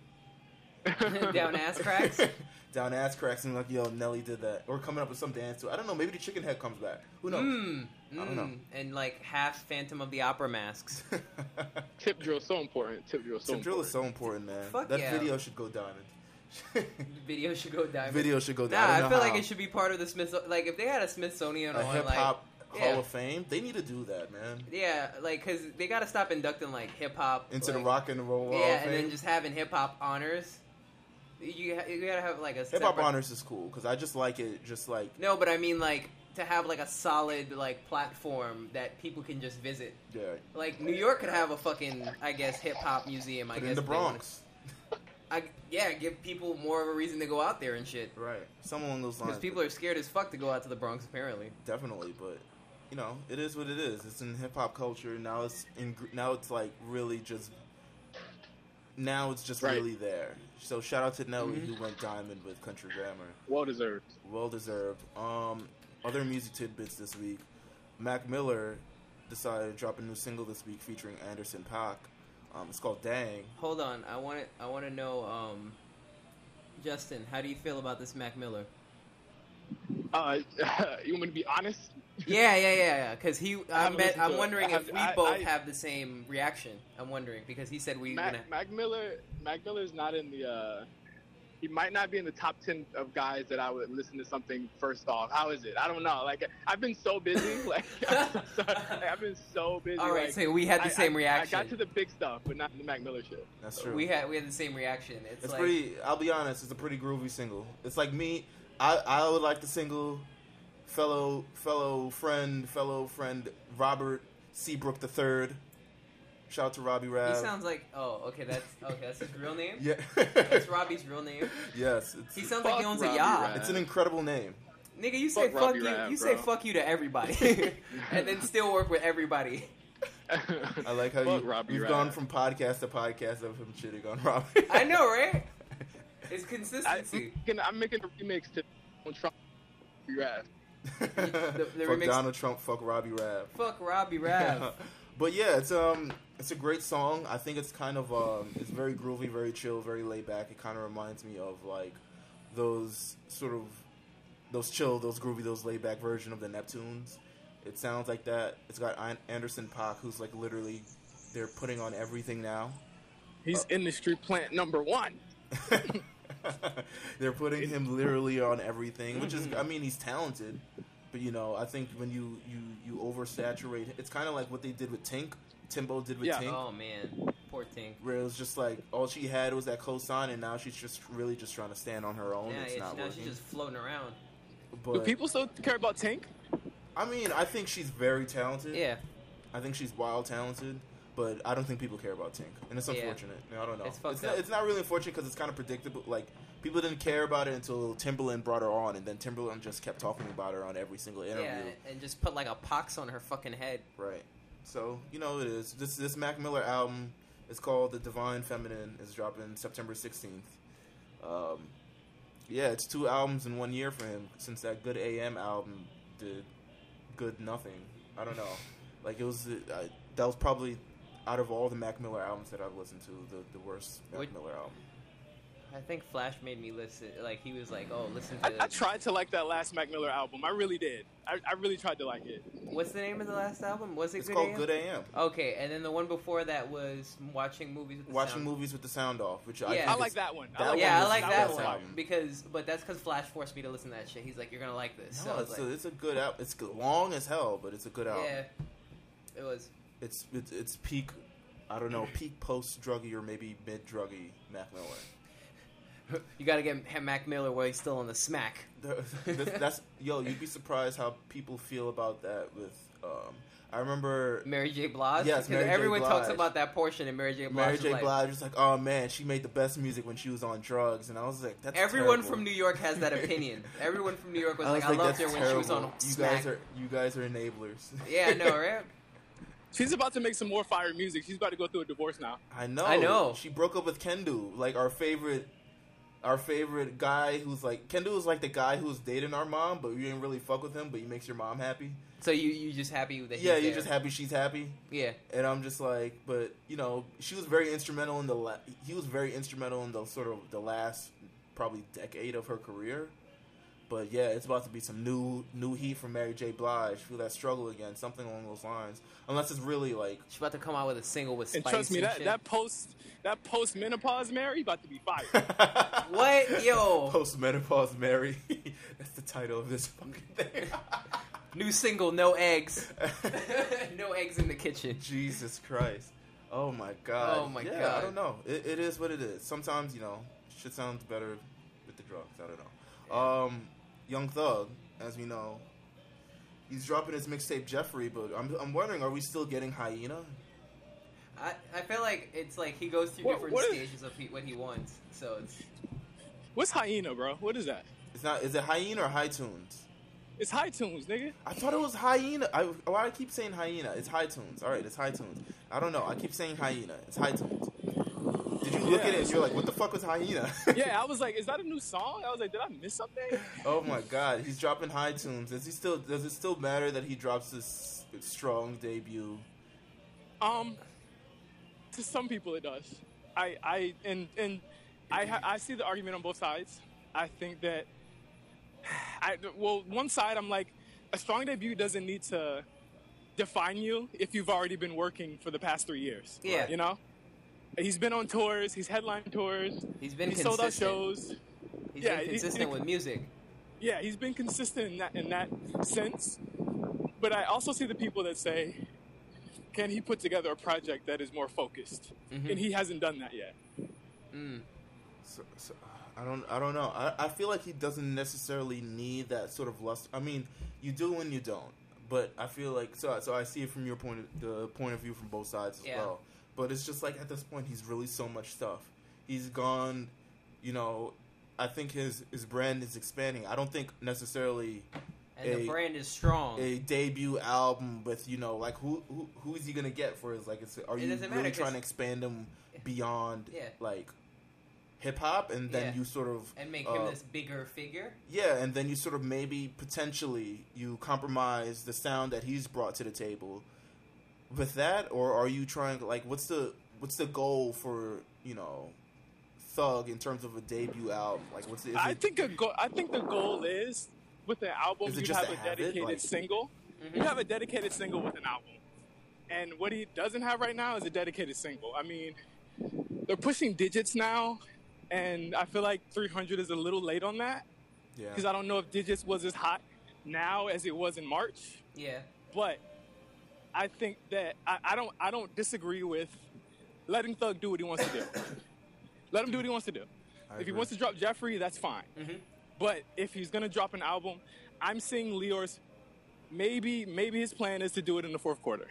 (laughs)
Down ass cracks. (laughs)
down ass cracks and like yo Nelly did that or coming up with some dance to I don't know maybe the chicken head comes back who knows
Mm,
I don't know.
mm. And like half Phantom of the Opera masks.
Tip drill so important. Tip drill so
Tip drill
important.
is so important man
Fuck
that
yeah.
video should go diamond
video should go diamond.
video should go
Nah,
diamond
I, feel
know
like it should be part of the Smith. Like if they had a Smithsonian
a
on,
hip
like yeah.
Hall of Fame they need to do that man
yeah, like because they got to stop inducting like hip hop
into
like,
the rock and roll Hall
Yeah, and then just having hip hop honors. You ha- you gotta have like a
hip hop honors is cool because I just like it just like
No, but I mean like to have like a solid like platform that people can just visit.
yeah
Like New York could have a fucking I guess hip hop museum. I
put
guess
in the
if they wanna-
Bronx
I yeah, give people more of a reason to go out there and shit.
right some along those lines
Because people are scared as fuck to go out to the Bronx. Apparently,
definitely but you know it is what it is it's in hip hop culture now it's in now it's like really just now it's just
Right.
really there so shout out to Nelly
Mhm.
who went diamond with Country Grammar
Well deserved.
well deserved um other music tidbits this week Mac Miller decided to drop a new single this week featuring Anderson .Paak um, it's called Dang
hold on. I want I want to know, um, Justin, how do you feel about this Mac Miller?
Uh, (laughs) you want me to be honest?
Yeah, yeah, yeah, yeah. Because he, (laughs)
I
I bet, I'm wondering
I
if
have-
we
I-
both
I-
have the same reaction. I'm wondering because he said we.
Mac,
gonna,
Mac Miller, Mac Miller's not in the. Uh, he might not be in the top ten of guys that I would listen to something first off. How is it? I don't know. Like I've been so busy. (laughs) Like, (laughs) I'm so sorry. Like, I've been so busy.
All right,
like,
so we had the
I-
same
I,
reaction.
I got to the big stuff, but not the Mac Miller shit.
that's true
we had we had the same reaction. It's,
It's
like
pretty. I'll be honest. It's a pretty groovy single. It's like me. I I would like the single. Fellow fellow friend fellow friend Robert Seabrook the third. Shout out to Robbie
Rath.
he
sounds like. Oh, okay, that's okay. That's his real name.
yeah.
That's Robbie's real name.
yes. It's,
He sounds like he
Fuck
owns a yacht.
Rav.
it's an incredible name.
Nigga, you say
Fuck
fuck,
Robbie
you.
Rav,
you say fuck you to everybody, (laughs) and then still work with everybody.
I like how
Fuck
you,
Robbie
you've
Rav.
gone from podcast to podcast of him shitting on Robbie. (laughs)
I know, right? It's
I,
consistency.
am I'm making a remix to on Trump. Rav.
fuck
the remix-
Donald Trump. Fuck Robbie Rav.
Fuck Robbie Rav. (laughs)
but yeah, it's um, it's a great song. I think it's kind of um, it's very groovy, very chill, very laid back. It kind of reminds me of like those sort of those chill, those groovy, those laid back version of the Neptunes. It sounds like that. It's got Anderson Paak, who's like literally they're putting on everything now.
He's industry plant number one. (laughs) (laughs) (laughs)
they're putting him literally on everything, which is, I mm-hmm. mean, he's talented, but you know, I think when you you you oversaturate, it's kind of like what they did with Tink. Timbo did with
Yeah.
Tink.
Oh man, poor thing.
where it was just like all she had was that cosign, and now she's just really just trying to stand on her own.
Yeah,
it's
it's,
not
now
working.
she's just floating around.
Do people still care about Tank?
I mean, I think she's very talented.
Yeah,
I think she's wild talented. But I don't think people care about Tink, and it's
Yeah.
unfortunate. I don't know.
It's fucked
not, it's not really unfortunate because it's kind of predictable. Like people didn't care about it until Timbaland brought her on, and then Timbaland just kept talking about her on every single interview.
Yeah, and just put like a pox on her fucking head.
Right. So you know it is. This this Mac Miller album is called The Divine Feminine. Is dropping September sixteenth. Um, yeah, it's two albums in one year for him since that Good AM album did good nothing. I don't know. Like it was uh, that was probably out of all the Mac Miller albums that I've listened to the the worst Mac
Would-
Miller album.
I think Flash made me listen. Like he was like, "Oh, listen to
I,
this."
I tried to like that last Mac Miller album. I really did. I, I really tried to like it.
What's the name of the last album? Was it
It's
Good
called
AM?
Good AM.
Okay, and then the one before that was watching movies. With the
Watching
sound.
movies with the sound off, which I
Yeah.
think
I like that one. I
that
like
yeah, I like
the
that one
album.
because, but that's because Flash forced me to listen to that shit. He's like, "You're gonna like this." so
No,
was
it's,
like,
a, it's a good album. It's long as hell, but it's a good album.
yeah, it was.
It's it's, it's peak. I don't know, peak post druggy or maybe mid druggy Mac Miller. (laughs)
You got to get Mac Miller while he's still on the smack. (laughs)
That's, yo. You'd be surprised how people feel about that. With um, I remember
Mary J. Blige.
Yes, Mary J.
everyone talks about that portion, and Mary J. Blige.
Mary J.
like,
Blige was like, "Oh man, she made the best music when she was on drugs," and I was like, "That's
Everyone
terrible.
from New York has that opinion. (laughs) Everyone from New York was,
I was
like, "I loved
"That's
her when she was on.
You
smack."
guys are you guys are enablers.
yeah, I know, right?
She's about to make some more fire music. She's about to go through a divorce now.
I know.
I know.
She broke up with Kendu, like our favorite, our favorite guy. Who's like Kendu is like the guy who's dating our mom, but you didn't really fuck with him, but he makes your mom happy.
So you you just happy that he's
yeah, you're
there.
just happy she's happy,
yeah.
and I'm just like, but you know, she was very instrumental in the. La- he was very instrumental in the sort of the last probably decade of her career. But yeah, it's about to be some new new heat from Mary J. Blige. Feel that struggle again, something along those lines. Unless it's really like
She's about to come out with a single with
And
Spice
trust me,
and
that,
shit.
that post that post menopause Mary about to be fired. (laughs)
What yo?
Post menopause Mary. (laughs) That's the title of this fucking thing. (laughs)
New single, no eggs. no eggs in the kitchen.
Jesus Christ. Oh my god.
Oh my
yeah,
God.
I don't know. It, it is what it is. Sometimes, you know, shit sounds better with the drugs. I don't know. Um, Young Thug, as we know, he's dropping his mixtape Jeffrey, but I'm, I'm wondering, are we still getting Hyena?
I, I feel like it's like he goes through
What-
different
what is-
stages of he, what he wants. So it's
What's hyena, bro? What is that?
It's not. Is it Hyena or High Tunes?
It's high tunes, nigga.
I thought it was Hyena. I, why I keep saying Hyena? It's High Tunes. All right, it's High Tunes. I don't know. I keep saying Hyena. It's High Tunes. Did you look
Yeah.
at it and you're like, what the fuck was Hyena? (laughs)
Yeah, I was like, is that a new song? I was like, did I miss something?
Oh my god, he's dropping high tunes. Does he still? Does it still matter that he drops this strong debut?
Um, to some people it does. I, I, and and I, ha- I see the argument on both sides. I think that, (sighs) I well, one side I'm like, a strong debut doesn't need to define you if you've already been working for the past three years.
Yeah.
you know. He's been on tours. He's headlined tours.
he's been
He's sold out shows.
He's
Yeah,
been consistent
he-
with music.
Yeah, he's been consistent in that in that sense. But I also see the people that say, "Can he put together a project that is more focused?"
Mhm.
And he hasn't done that yet.
Mm.
So, so, I don't. I don't know. I, I feel like he doesn't necessarily need that sort of lust. I mean, you do and you don't. But I feel like so. So I see it from your point, of, the point of view from both sides as
Yeah.
well. But it's just like at this point, he's released so much stuff. He's gone. You know, I think his his brand is expanding. I don't think necessarily
And the brand is strong.
a debut album with you know like who who who is he gonna get for his like? Is, are
It
you really
matter,
trying to expand him beyond
Yeah.
like hip hop, and then
Yeah.
you sort of
and make him
uh,
this bigger figure.
yeah, and then you sort of maybe potentially you compromise the sound that he's brought to the table with that, or are you trying to like what's the what's the goal for you know Thug in terms of a debut album? Like what's the, is
I
it,
think a go- I think the goal is with the album you
just
have a
have
dedicated
Like-
single.
Mhm.
You have a dedicated single with an album. And what he doesn't have right now is a dedicated single. I mean, they're pushing digits now, and I feel like 300 is a little late on that
yeah
because I don't know if digits was as hot now as it was in March.
Yeah.
But I think that I, I don't I don't disagree with letting Thug do what he wants to do. (coughs) Let him do what he wants to do.
I
if he wants to drop Jeffrey, that's fine.
Mhm.
But if he's gonna drop an album, I'm seeing Lyor's maybe maybe his plan is to do it in the fourth quarter.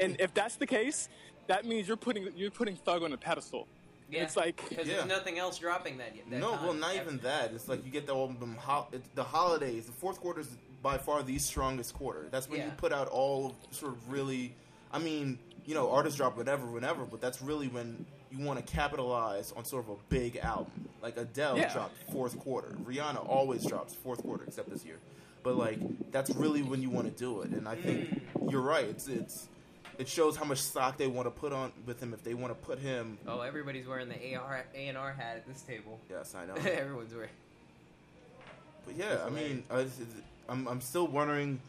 And if that's the case, that means you're putting you're putting Thug on a pedestal.
Yeah.
It's like
because
Yeah.
there's nothing else dropping that. that
no,
time.
well, not even that. It's like you get the album, ho- it's the holidays. The fourth quarter is by far the strongest quarter. That's when you put out all of sort of really. I mean, you know, artists drop whatever, whenever, but that's really when you want to capitalize on sort of a big album. Like Adele
Yeah.
dropped fourth quarter. Rihanna always drops fourth quarter, except this year. But like, that's really when you want to do it. And I think mm. you're right. It's it's. It shows how much stock they want to put on with him if they want to put him.
Oh, everybody's wearing the AR A and R hat at this table.
Yes, I know. (laughs)
Everyone's wearing.
But yeah, I mean, uh, it's- it's- I'm I'm still wondering.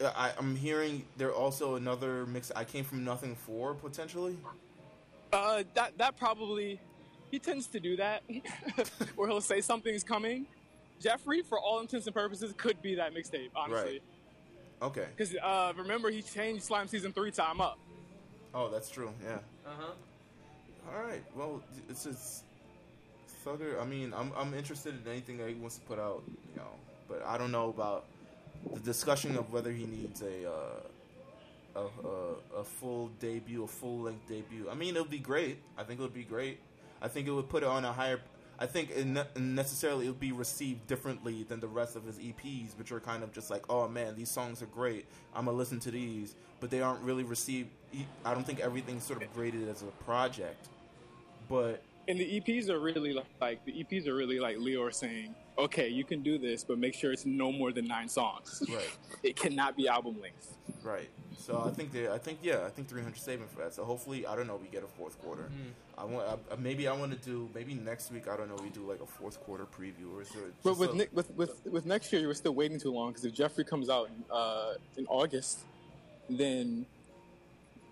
uh, I, I'm hearing there also another mix. I came from nothing for potentially.
uh, that that probably he tends to do that, (laughs) where he'll say something's coming. Jeffrey, for all intents and purposes, could be that mixtape, honestly.
Right. Okay.
Because uh, remember, he changed Slime Season Three time up.
Oh, that's true. Yeah.
Uh huh.
All right. Well, it's just Thugger. I mean, I'm I'm interested in anything that he wants to put out. You know, but I don't know about the discussion of whether he needs a. Uh, a, a, a full debut, a full length debut. I mean, it would be great. I think it would be great. I think it would put it on a higher. I think it ne- necessarily it would be received differently than the rest of his EPs, which are kind of just like, oh man, these songs are great. I'm gonna listen to these, but they aren't really received. I don't think everything's sort of graded as a project, but
And the EPs are really like, like the EPs are really like Leo saying, okay, you can do this, but make sure it's no more than nine songs.
right, (laughs)
It cannot be album length.
right. So I think that I think yeah, I think 300 saving for that. So hopefully, I don't know, we get a fourth quarter. I want I, maybe I want to do maybe next week. I don't know, we do like a fourth quarter preview or is there
But with,
a-
Nick, with with with next year, we're still waiting too long because if Jeffrey comes out uh, in August, then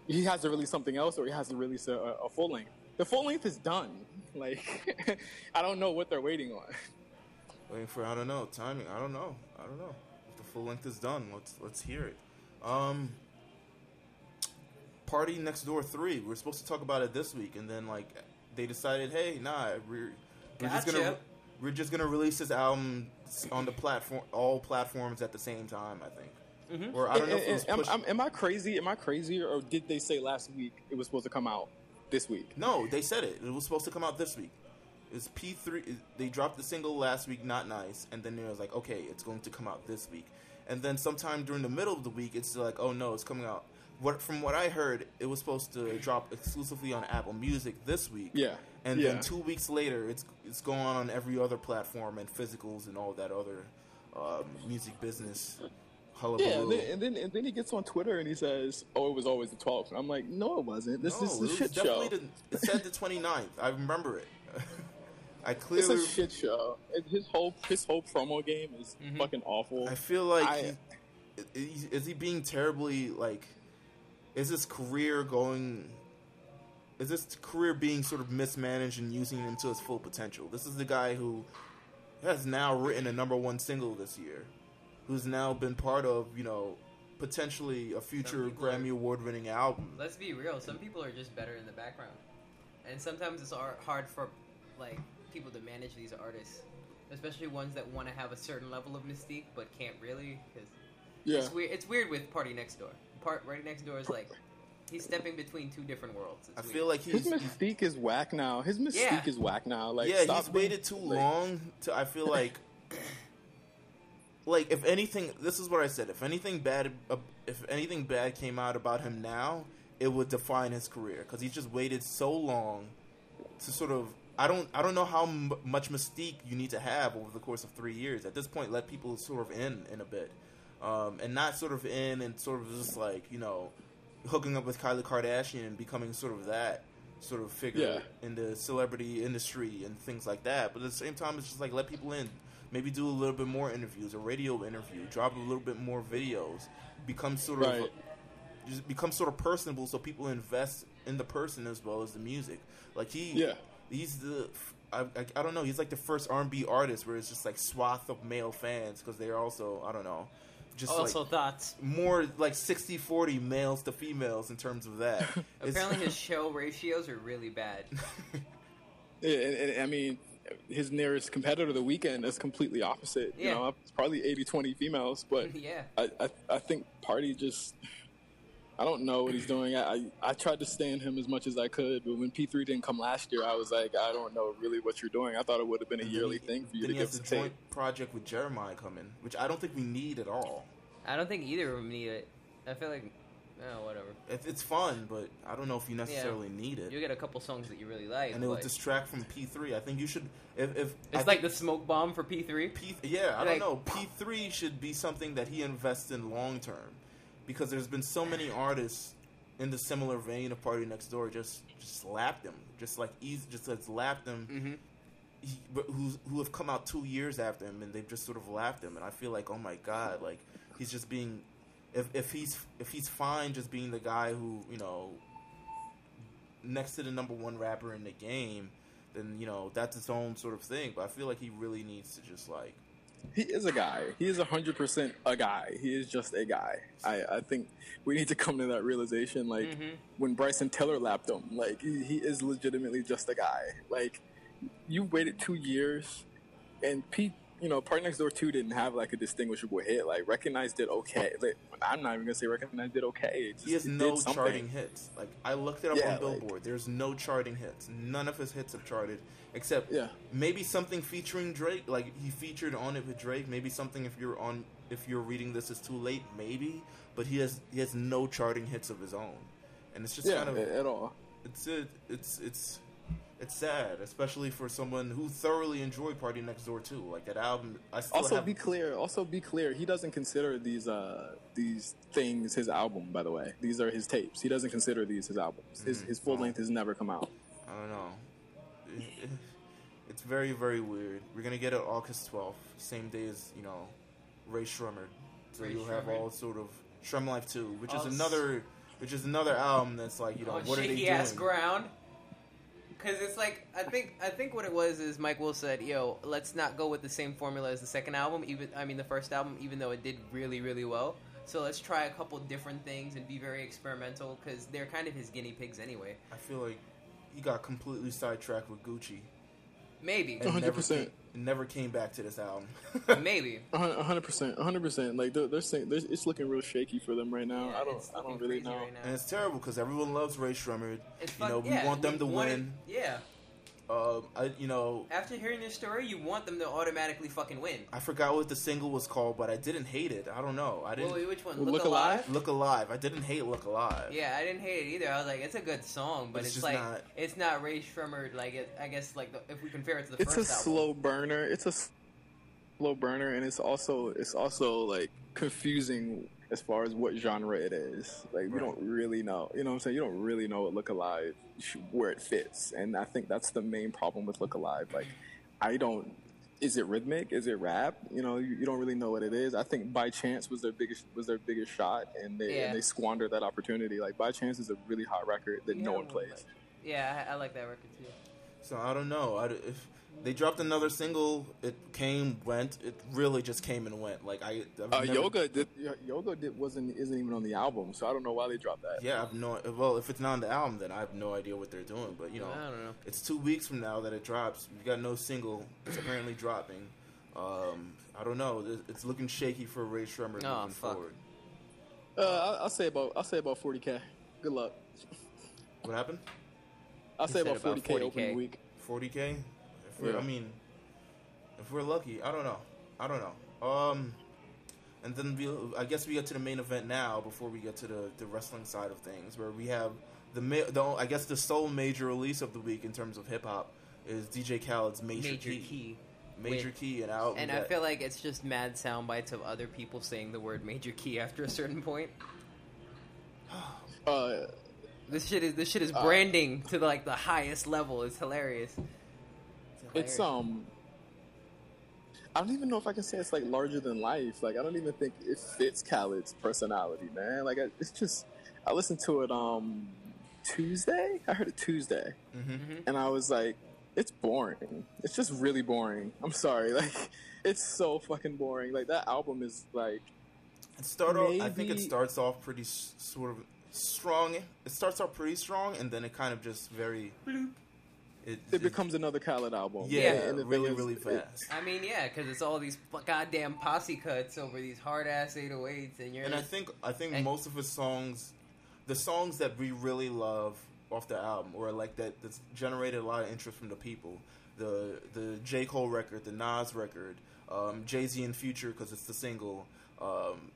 he has to release something else, or he has to release a, a full length. The full length is done. (laughs) Like (laughs) I don't know what they're waiting on.
Waiting for I don't know timing. I don't know. I don't know. If the full length is done, let's let's hear it. Um, Party Next Door three. We're supposed to talk about it this week, and then like they decided, hey, nah, we're we're just gonna we're just gonna release this album on the platform, all platforms at the same time. I think.
Mm-hmm.
Or I don't know if it was
am,
pushed.
am, am I crazy? Am I crazy, or did they say last week it was supposed to come out this week?
No, they said it. It was supposed to come out this week. It's P three. They dropped the single last week, not nice, and then it was like, okay, it's going to come out this week. And then sometime during the middle of the week, it's like, oh no, it's coming out. What from what I heard, it was supposed to drop exclusively on Apple Music this week.
Yeah.
And
Yeah.
then two weeks later, it's it's going on every other platform and physicals and all that other um, music business. Hullabaloo.
Yeah, and then, and then and then he gets on Twitter and he says, "Oh, it was always the 12th." And I'm like, "No, it wasn't. This,
no,
this is
it
a shit
definitely
show.
The, it said the 29th. I remember it. (laughs) I clearly
It's
clearly
a shit show. And His whole his whole promo game is mm-hmm. fucking awful.
I feel like
I-
he, is, is he being terribly like? Is his career going? Is this career being sort of mismanaged and using him to his full potential? This is the guy who has now written a number one single this year, who's now been part of you know potentially a future
people are-
Grammy award winning album.
Let's be real. Some people are just better in the background, and sometimes it's hard for like people to manage these artists, especially ones that want to have a certain level of mystique but can't really. Because
yeah,
it's weird. It's weird with Party Next Door. Part Party Next Door is like he's stepping between two different worlds. It's
I
weird.
feel like
his
he's, he's
mystique is whack now. His mystique
Yeah.
is whack now. Like,
yeah,
stop
he's waited too
like-
long to. I feel like, (laughs) like if anything, this is what I said. If anything bad, uh, if anything bad came out about him now, it would define his career because he's just waited so long to sort of. I don't. I don't know how m- much mystique you need to have over the course of three years. At this point, let people sort of in in a bit, um, and not sort of in and sort of just like you know, hooking up with Kylie Kardashian and becoming sort of that sort of figure
Yeah.
in the celebrity industry and things like that. But at the same time, it's just like let people in. Maybe do a little bit more interviews, a radio interview, drop a little bit more videos, become sort of
Right.
just become sort of personable, so people invest in the person as well as the music. Like he,
Yeah.
he's the. I, I, I don't know. He's like the first R and B artist where it's just like swath of male fans because they're also I don't know, just
also
like
thoughts.
more like 60-40 males to females in terms of that. (laughs)
Apparently, his show ratios are really bad. (laughs)
Yeah, and, and, I mean, his nearest competitor, The Weeknd, is completely opposite.
Yeah.
You know, it's probably 80-20 females, but (laughs)
yeah.
I, I I think Party just I don't know what he's doing. I, I I tried to stand him as much as I could, but when P three didn't come last year, I was like, I don't know really what you're doing. I thought it would have been a yearly
he-
thing for you
then
to
he
give the
the
tape.
joint project with Jeremih coming, which I don't think we need at all.
I don't think either of them need it. I feel like, oh, whatever.
It, it's fun, but I don't know if you necessarily need it.
You get a couple songs that you really like.
and it will distract from P3. I think you should. If, if
it's
I
like the smoke bomb for P3.
P, yeah, I
like-
don't know. P3 should be something that he invests in long term, because there's been so many artists in the similar vein of Party Next Door just just slapped him, just like easy, just has lapped him.
Mm-hmm.
he, but who's who have come out two years after him and they've just sort of laughed him and I feel like oh my god like he's just being if if he's if he's fine just being the guy who you know next to the number one rapper in the game then you know that's its own sort of thing but I feel like he really needs to just like
He is a guy. He is hundred percent a guy. He is just a guy. I, I think we need to come to that realization. Like
Mhm.
when Bryson Tiller lapped him, like he, he is legitimately just a guy. Like you waited two years, and Pete, you know, Party Next Door two didn't have like a distinguishable hit. Like recognized it okay. (laughs) Like, I'm not even gonna say recognized it okay. Just,
he has no charting hits like I looked it up
Yeah,
on
like-
Billboard there's no charting hits none of his hits have charted except
Yeah.
maybe something featuring Drake. Like he featured on it with Drake. Maybe something if you're on if you're reading this is too late. Maybe, but he has he has no charting hits of his own, and it's just
Yeah,
kind of
at all.
it's it, it's it's it's sad, especially for someone who thoroughly enjoyed Party Next Door too. Like that album, I still
Also,
have.
be clear. Also, be clear. He doesn't consider these uh, these things his album. By the way, these are his tapes. He doesn't consider these his albums. His
Mhm.
his full length has never come out.
I don't know. It- it- It's very very weird. We're gonna get it August twelfth, same day as you know, Rae Sremmurd. So
Ray
you'll have all sort of SremmLife two, which is
Oh, s-
another, which is another album that's like you know what are they
shaky
doing?
ass ground. Because it's like I think I think what it was is Mike Will said, "Yo, let's not go with the same formula as the second album. Even I mean the first album, even though it did really really well. So let's try a couple different things and be very experimental because they're kind of his guinea pigs anyway.
I feel like he got completely sidetracked with Gucci
Maybe,
and
100%.
came, never came back to this album. (laughs)
maybe.
A hun- a hundred percent, hundred percent. Like they're, they're saying, there's, it's looking real shaky for them right now.
Yeah,
I don't,
it's
I don't really know.
right
and it's terrible because everyone loves Rae Sremmurd.
It's
you
fuck-
know, we
yeah,
want them to
wanted-
win.
Yeah.
Uh, I, you know,
After hearing this story, you want them to automatically fucking win.
I forgot what the single was called, but I didn't hate it. I don't know. I didn't
Well, which one?
Well,
Look,
Look
alive.
Alive?
look alive. I didn't hate Look Alive.
Yeah, I didn't hate it either. I was like, it's a good song, but,
But it's
it's,
just
like
not-
it's not Rae Sremmurd. Like, it, I guess like the, if we compare it to the
It's a
album.
slow burner. It's a slow burner, and it's also, it's also like confusing as far as what genre it is. Like we
Right.
don't really know. You know what I'm saying? You don't really know what Look Alive where it fits, and I think that's the main problem with Look Alive. Like I don't. Is it rhythmic? Is it rap? You know, you, you don't really know what it is. I think By Chance was their biggest was their biggest shot, and they
Yeah.
and they squandered that opportunity. Like By Chance is a really hot record that no one plays.
Yeah, I, I like that record too.
So I don't know. I, if they dropped another single, it came, went. It really just came and went. Like I,
Uh,
never-
yoga did yoga did wasn't isn't even on the album, so I don't know why they dropped that.
Yeah, I've no. Well, if it's not on the album, then I have no idea what they're doing. But you know,
I don't know.
it's two weeks from now that it drops. We got no single. It's apparently dropping. Um, I don't know. It's looking shaky for Rae Sremmurd
Oh,
moving
fuck.
forward.
Uh, I'll, I'll say about I'll say about forty k. Good luck.
What happened?
I'll say about
about
forty k
40K.
opening week.
Forty k. If we're,
Yeah.
I mean, if we're lucky, I don't know. I don't know. Um, and then we, I guess we get to the main event now before we get to the, the wrestling side of things, where we have the, ma- the I guess the sole major release of the week in terms of hip hop is DJ Khaled's Major,
Major
Key.
key.
Major
Wait.
Key and out.
And I feel like it's just mad sound bites of other people saying the word major key after a certain point. (sighs)
Uh,
This shit is this shit is
Uh,
branding to like the highest level. It's hilarious.
It's um. I don't even know if I can say it's like larger than life. Like I don't even think it fits Khaled's personality, man. Like I, it's just I listened to it um Tuesday. I heard it Tuesday,
hmm
and I was like, it's boring. It's just really boring. (laughs) I'm sorry. Like it's so fucking boring. Like that album is like
It start off. I think it starts off pretty s- sort of strong. It starts off pretty strong, and then it kind of just very. It,
it becomes another Khaled album.
yeah,
and the
really,
is,
really
it-
fast.
I mean, yeah, because it's all these goddamn posse cuts over these hard ass 808s, and you're
And I think I think
And-
most of his songs, the songs that we really love off the album, or like that that's generated a lot of interest from the people. The the J Cole record, the Nas record, um, Jay Z and Future because it's the single, um,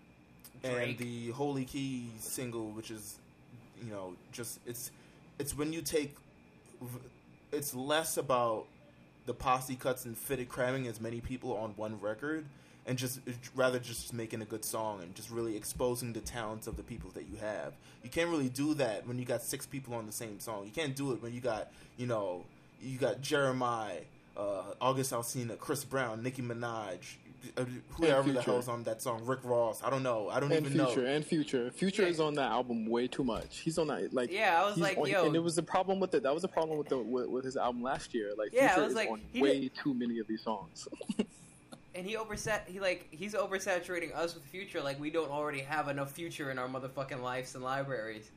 and the Holy Key single, which is you know just it's it's when you take it's less about the posse cuts and fitted cramming as many people on one record and just rather just making a good song and just really exposing the talents of the people that you have. You can't really do that when you got six people on the same song. You can't do it when you got, you know, you got Jeremih, uh, August Alsina, Chris Brown, Nicki Minaj, uh, whoever the hell's on that song, Rick Ross. I don't know. I don't
and
even
future
know.
and future future
Yeah.
is on that album way too much he's on that like
Yeah, I was
he's
like,
on-
yo.
and it was the problem with it that was the problem with the with, with his album last year like
Yeah, I was
is
like,
on way
did-
too many of these songs (laughs)
and he oversat. He like he's oversaturating us with future. Like we don't already have enough future in our motherfucking lives and libraries.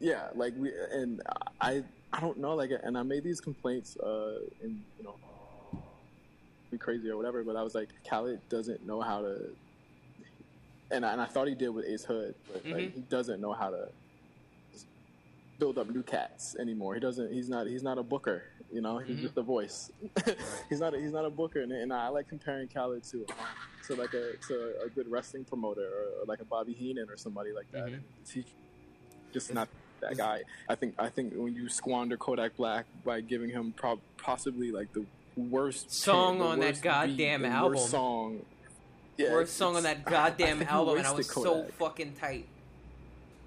yeah like we and i i don't know like and i made these complaints uh in you know be crazy or whatever but i was like khaled doesn't know how to and I, and I thought he did with ace hood but
Mhm.
like he doesn't know how to build up new cats anymore he doesn't he's not he's not a booker you know he's
Mhm.
just a voice (laughs) he's not a, he's not a booker and, and i like comparing khaled to um, to like a to a good wrestling promoter or, or like a bobby heenan or somebody like that
Mhm.
He just not that guy. I think I think when you squander Kodak Black by giving him prob- possibly like the worst
Song on that goddamn
beat,
album.
worst song, yeah,
Worst song on that (laughs) goddamn album, and I was so fucking tight.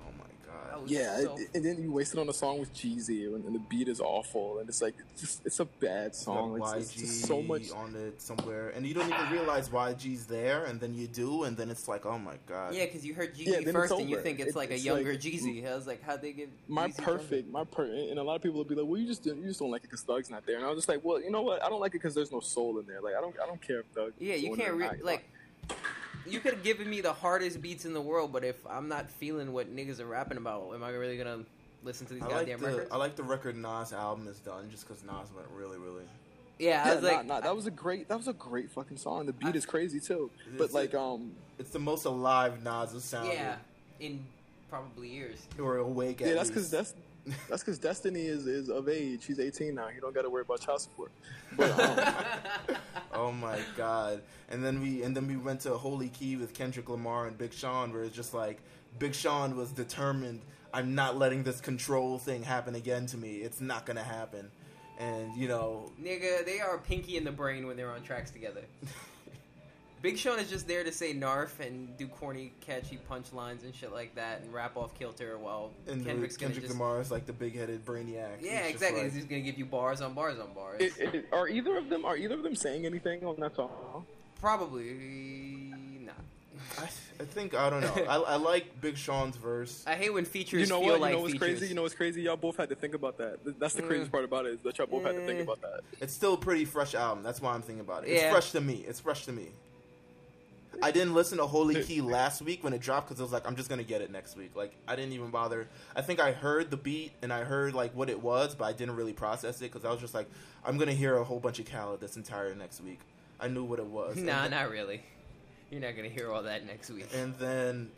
oh my
I
god.
was
Yeah,
so
it- and then you waste it on a song with Jeezy, and, and the beat is awful, and it's like it's just it's a bad song.
got
It's, it's just so much.
on it somewhere, and you don't even realize YG's there, and then you do, and then it's like, oh my god.
Yeah, because you heard Jeezy
Yeah,
first, and you think it's
It-
like a
it's
younger
like-
Jeezy. I was like, how'd they give
My
Jeezy
perfect, my per, and a lot of people will be like, "Well, you just didn't, you just don't like it because Thug's not there." And I was just like, "Well, you know what? I don't like it because there's no soul in there. Like, I don't, I don't care if Thug."
Yeah, you can't
or
re-
not.
like. You could have given me the hardest beats in the world, but if I'm not feeling what niggas are rapping about, am I really gonna listen to these
I like
goddamn
the
records?
I like the record Nas album is done just because Nas went really really.
yeah, I
Yeah,
was
nah,
like,
nah, that was a great, that was a great fucking song. The beat
I-
is crazy too. But like,
it.
um,
It's the most alive Nas has sounded.
yeah, in probably years.
Or awake.
yeah,
at
that's because that's that's because Destiny is is of age. He's 18 now. He don't got to worry about child support. But um, (laughs)
Oh my god! And then we and then we went to Holy Key with Kendrick Lamar and Big Sean, where it's just like Big Sean was determined. I'm not letting this control thing happen again to me. It's not gonna happen. And you know,
Nigga, they are pinky in the brain when they're on tracks together. (laughs) Big Sean is just there to say narf and do corny, catchy punchlines and shit like that, and rap off kilter while
and
Kendrick's
Kendrick
just
Lamar is like the big-headed brainiac.
yeah,
He's
exactly.
like-
He's gonna give you bars on bars on bars.
it, it, are either of them are either of them saying anything on that song?
Probably not.
I, I think I don't know. (laughs) I, I like Big Sean's verse.
I hate when features
You know
feel
what?
like
you know what's
features.
crazy? You know what's crazy? Y'all both had to think about that. That's the
Mm.
craziest part about it is that y'all both had to think
Mm.
about that.
It's still a pretty fresh album. That's why I'm thinking about it. It's
Yeah.
fresh to me. It's fresh to me. I didn't listen to Holy Key last week when it dropped because I was like, I'm just gonna get it next week. Like, I didn't even bother. I think I heard the beat and I heard like what it was, but I didn't really process it because I was just like, I'm gonna hear a whole bunch of Khaled this entire next week. I knew what it was.
Nah,
and,
not really. You're not gonna hear all that next week.
and then,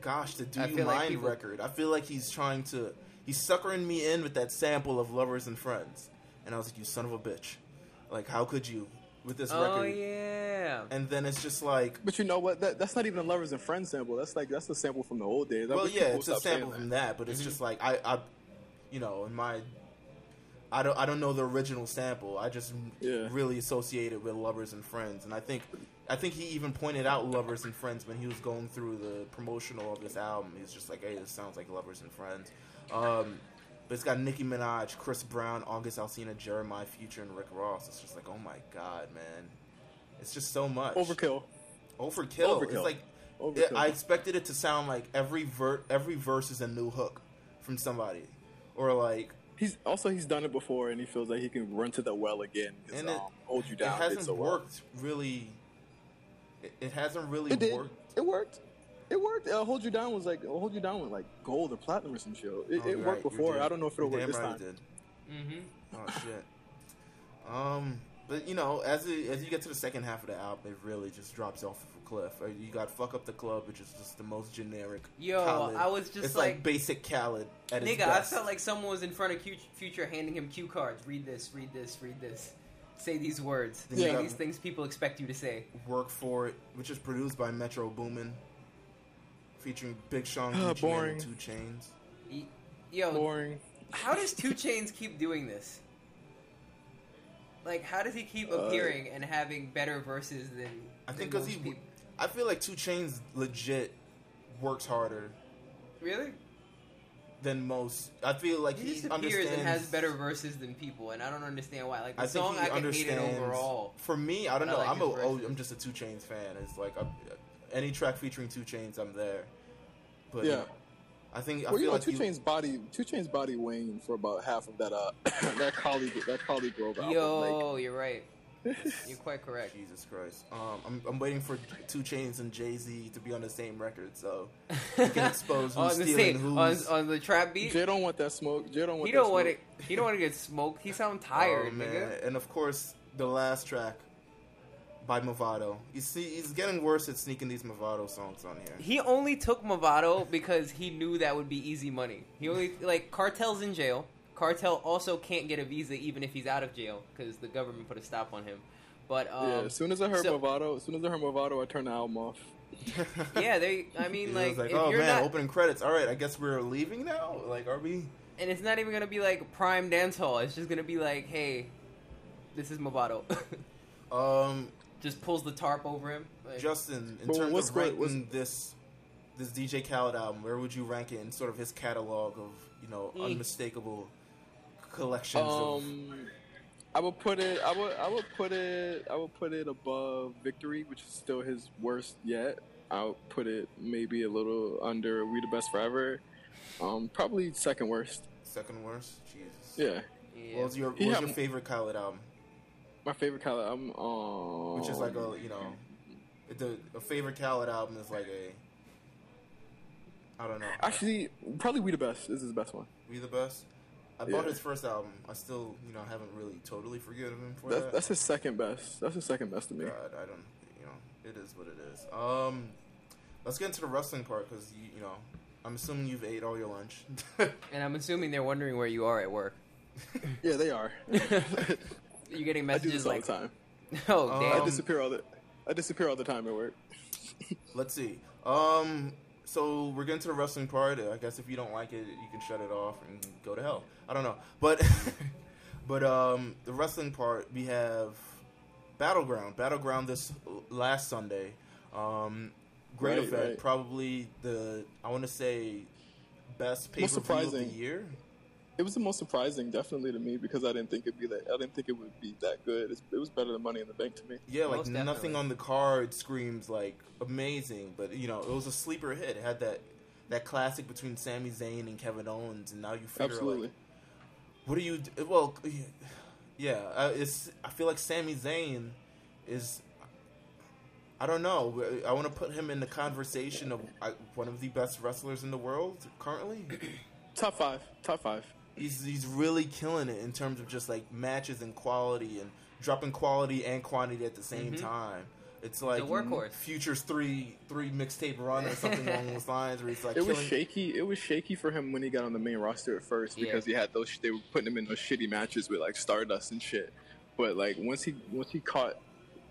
gosh, the Do You
feel like
Mind
people-
record. I feel like he's trying to, he's suckering me in with that sample of Lovers and Friends, and I was like, you son of a bitch. Like, how could you with this
oh
record?
yeah.
And then it's just like,
But you know what? That, that's not even a lovers and friends sample. That's like that's the sample from the old days. I
well, yeah,
people
it's a
would stop saying
sample from that, but it's
Mhm.
just like I, I, you know, in my, I don't, I don't know the original sample. I just
Yeah.
really associate it with Lovers and Friends, and I think, I think he even pointed out Lovers and Friends when he was going through the promotional of this album. He's just like, hey, this sounds like Lovers and Friends. Um, but it's got Nicki Minaj, Chris Brown, August Alsina, Jeremih Future, and Rick Ross. It's just like, oh my god, man. It's just so much.
Overkill.
Overkill.
Overkill.
It's like
Overkill.
it, I expected it to sound like every ver- every verse is a new hook from somebody, or like
He's also he's done it before, and he feels like he can run to the well again
And it-
um, hold you down.
it hasn't
did so well.
worked really. It, it hasn't really
It did.
worked.
It worked. It worked. Uh, hold you down was like hold you down with like gold or platinum or some shit. It,
Oh,
it worked
right,
before. I don't know if it'll
You're
work
damn
this
right
time.
it did.
Mm-hmm.
Oh shit. Um, but you know, as it, as you get to the second half of the album, it really just drops off of a cliff. Uh, You got "Fuck Up the Club," which is just the most generic.
Yo,
Khaled.
I was just
it's
like,
like, basic Khaled at
nigga, I
best.
felt like someone was in front of Q- Future handing him cue cards. Read this, read this, read this. Say these words.
Then
Say these things people expect you to say.
"Work for It," which is produced by Metro Boomin, featuring Big Sean, Gucci Mane,
boring.
and 2 Chainz.
Y- Yo,
Boring.
how does 2 Chainz keep doing this? Like, how does he keep
Uh,
appearing and having better verses than?
I think because he,
people?
I feel like 2 Chainz legit works harder
really
than most. I feel like
he
he,
just appears
understands
and has better verses than people, and I don't understand why. Like the
I think
song,
he
I can hate it overall.
For me, I don't
I
know.
like
I'm a,
his
oh,
verses.
I'm just a 2 Chainz fan. It's like i any track featuring 2 Chainz, I'm there. But
Yeah.
I think I
Well, you know,
like
Two
he-
Chains body, 2 Chainz body Wayne for about half of that uh (clears throat) that Collie that ColleGrove album.
Yo, you're right. (laughs) You're quite correct.
Jesus Christ. Um, I'm, I'm waiting for 2 Chainz and Jay Z to be on the same record, so (laughs) he can expose who's
on the
stealing
same on,
who's.
on the trap beat.
Jay don't want that smoke. Jay don't want.
He
that
don't want it. He don't want to get smoked. He sound tired,
oh, man.
nigga.
And of course, the last track by Mavado. You see, he's getting worse at sneaking these Mavado songs on here.
He only took Mavado because he knew that would be easy money. He only like Kartel's in jail. Kartel also can't get a visa even if he's out of jail because the government put a stop on him. But um,
yeah, as soon as I heard
so-
Mavado, as soon as I heard Mavado, I turned the album off. (laughs)
yeah, they. I (laughs) mean, like,
like,
if
oh
you're
man,
not,
opening credits. All right, I guess we're leaving now. Like, are we?
and it's not even gonna be like prime dance hall. It's just gonna be like, hey, this is Mavado. (laughs)
Um,
just pulls the tarp over him. Like,
Justin, in
Well,
terms
what's
of
great-
ranking
what's-
this this DJ Khaled album, where would you rank it in sort of his catalog of you know
Mm.
unmistakable collections of?
Um, I would put it. I would. I would put it. I would put it above Victory, which is still his worst yet. I would put it maybe a little under We the Best Forever. Um, probably second worst.
Second worst, Jesus.
Yeah,
yeah.
What was your What was
had-
your favorite Khaled album?
My favorite color. I'm. Um,
Which is like a you know, the a favorite Khaled album is like a. I don't know.
Actually, probably We the Best. This is his best one.
We the best. I bought
Yeah.
his first album. I still, you know, haven't really totally forgiven him for
That's,
that.
that's his second best. That's his second best to me.
God, I don't, you know, it is what it is. Um, let's get into the wrestling part because you, you know, I'm assuming you've ate all your lunch. (laughs)
and I'm assuming they're wondering where you are at work.
Yeah, they are. (laughs)
You're getting
I do
messages
this all
like,
the time. (laughs)
"Oh
Um,
damn."
I disappear all the. I disappear all the time at work. (laughs)
let's see. Um, so we're getting to the wrestling part. I guess if you don't like it, you can shut it off and go to hell. I don't know, but (laughs) but um, the wrestling part we have battleground. Battleground this last Sunday. Um, great
Right,
event.
right.
Probably the I want to say best pay per view of the year.
It was the most surprising, definitely to me, because I didn't think it'd be that. I didn't think it would be that good. It's, it was better than Money in the Bank to me.
Yeah, like
Most
nothing
definitely.
on the card screams like amazing, but you know it was a sleeper hit. It had that that classic between Sami Zayn and Kevin Owens, and now you figure
Absolutely.
like, what do you? d- Well, yeah, uh, it's. I feel like Sami Zayn is. I don't know. I want to put him in the conversation of uh, one of the best wrestlers in the world currently.
Top five. Top five.
He's he's really killing it in terms of just like matches and quality and dropping quality and quantity at the same
Mhm.
time. It's like the
workhorse.
Futures three three mixtape run or something along those (laughs) lines where he's like
It was shaky. It was shaky for him when he got on the main roster at first
Yeah.
because he had those. They were putting him in those shitty matches with like Stardust and shit. But like once he once he caught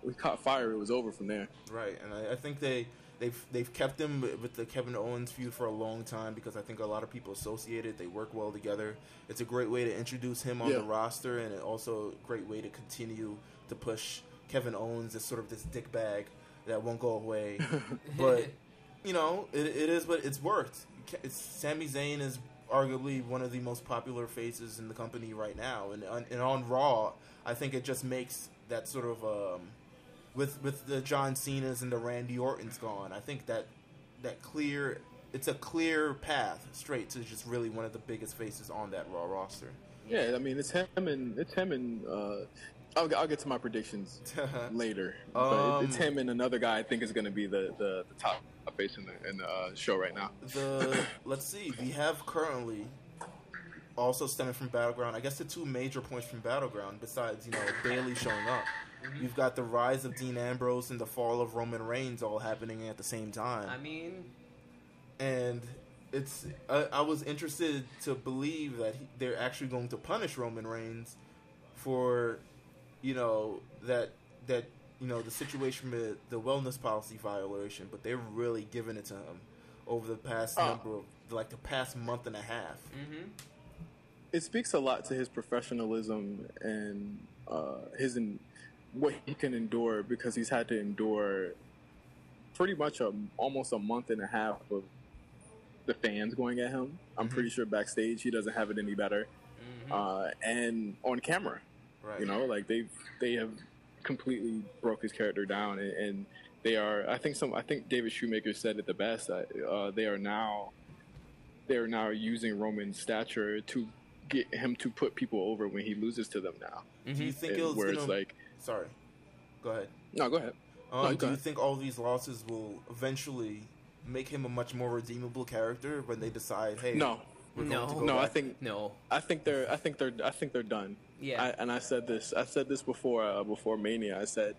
we caught fire, it was over from there.
Right, and I, I think they they've they've kept him with the Kevin Owens feud for a long time because I think a lot of people associate it. They work well together. It's a great way to introduce him on
Yeah.
the roster, and it also a great way to continue to push Kevin Owens as sort of this dick bag that won't go away. (laughs) but you know, it, it is but it's worked. It's, Sami Zayn is arguably one of the most popular faces in the company right now, and on, and on Raw, I think it just makes that sort of um, with with the John Cena's and the Randy Orton's gone. I think that that clear it's a clear path straight to just really one of the biggest faces on that Raw roster.
Yeah, I mean it's him and it's him and uh, I'll, I'll get to my predictions (laughs) later.
Um,
it- it's him and another guy I think is going to be the, the, the top face in the in the uh, show right now.
the let's see, we have currently also stemming from Battleground. I guess the two major points from Battleground, besides you know Bayley showing up,
Mhm.
you've got the rise of Dean Ambrose and the fall of Roman Reigns all happening at the same time.
I mean,
and it's I, I was interested to believe that he, they're actually going to punish Roman Reigns for you know that that you know the situation with the wellness policy violation, but they're really giving it to him over the past
Oh.
number of like the past month and a half.
hmm
it speaks a lot to his professionalism and uh, his in, what he can endure because he's had to endure pretty much a, almost a month and a half of the fans going at him. I'm
Mhm.
pretty sure backstage he doesn't have it any better,
hmm
uh, and on camera,
Right.
you know, like they they have completely broke his character down, and, and they are. I think some. I think David Shoemaker said it the best. That, uh, they are now they are now using Roman's stature to get him to put people over when he loses to them now.
Do you think it was
where
gonna,
it's like,
sorry? Go ahead.
no, go ahead.
Um,
No,
do
go
you
ahead.
think all these losses will eventually make him a much more redeemable character when they decide, hey,
No,
we're
No.
going to go
no, I think
no,
I think they're I think they're I think they're done.
yeah,
I, and I said this. I said this before uh, before Mania. I said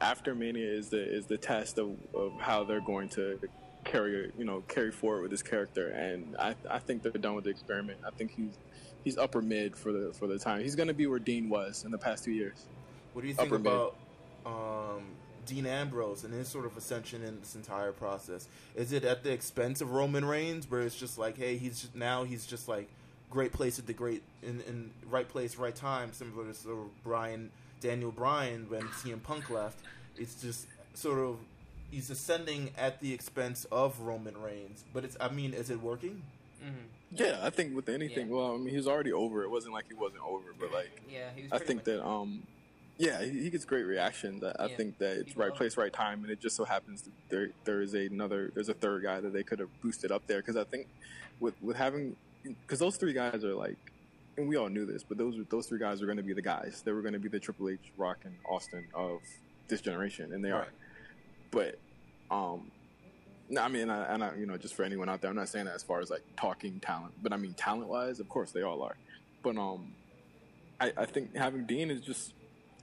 after Mania is the is the test of, of how they're going to carry you know carry forward with this character. And I I think they're done with the experiment. I think he's he's upper mid for the for the time. He's going to be where Dean was in the past two years.
What do you think
upper
about um, Dean Ambrose and his sort of ascension in this entire process? Is it at the expense of Roman Reigns, where it's just like, hey, he's just, now he's just like great place at the great in, in right place, right time, similar to sort of Brian Daniel Bryan when CM Punk left. It's just sort of he's ascending at the expense of Roman Reigns, but it's I mean, is it working?
hmm
Yeah, I think with anything.
Yeah.
Well, I mean, he was already over. It wasn't like he wasn't over, but like
yeah. He was
I think that um yeah he, he gets great reaction. I, I
Yeah.
think that it's right place, right time, and it just so happens that there there is another there's a third guy that they could have boosted up there because I think with with having because those three guys are like and we all knew this, but those those three guys are going to be the guys. They were going to be the Triple H, Rock, and Austin of this generation, and they are. But um. No, I mean, I, and I, you know, just for anyone out there, I'm not saying that as far as like talking talent, but I mean talent wise, of course they all are. But um, I, I think having Dean is just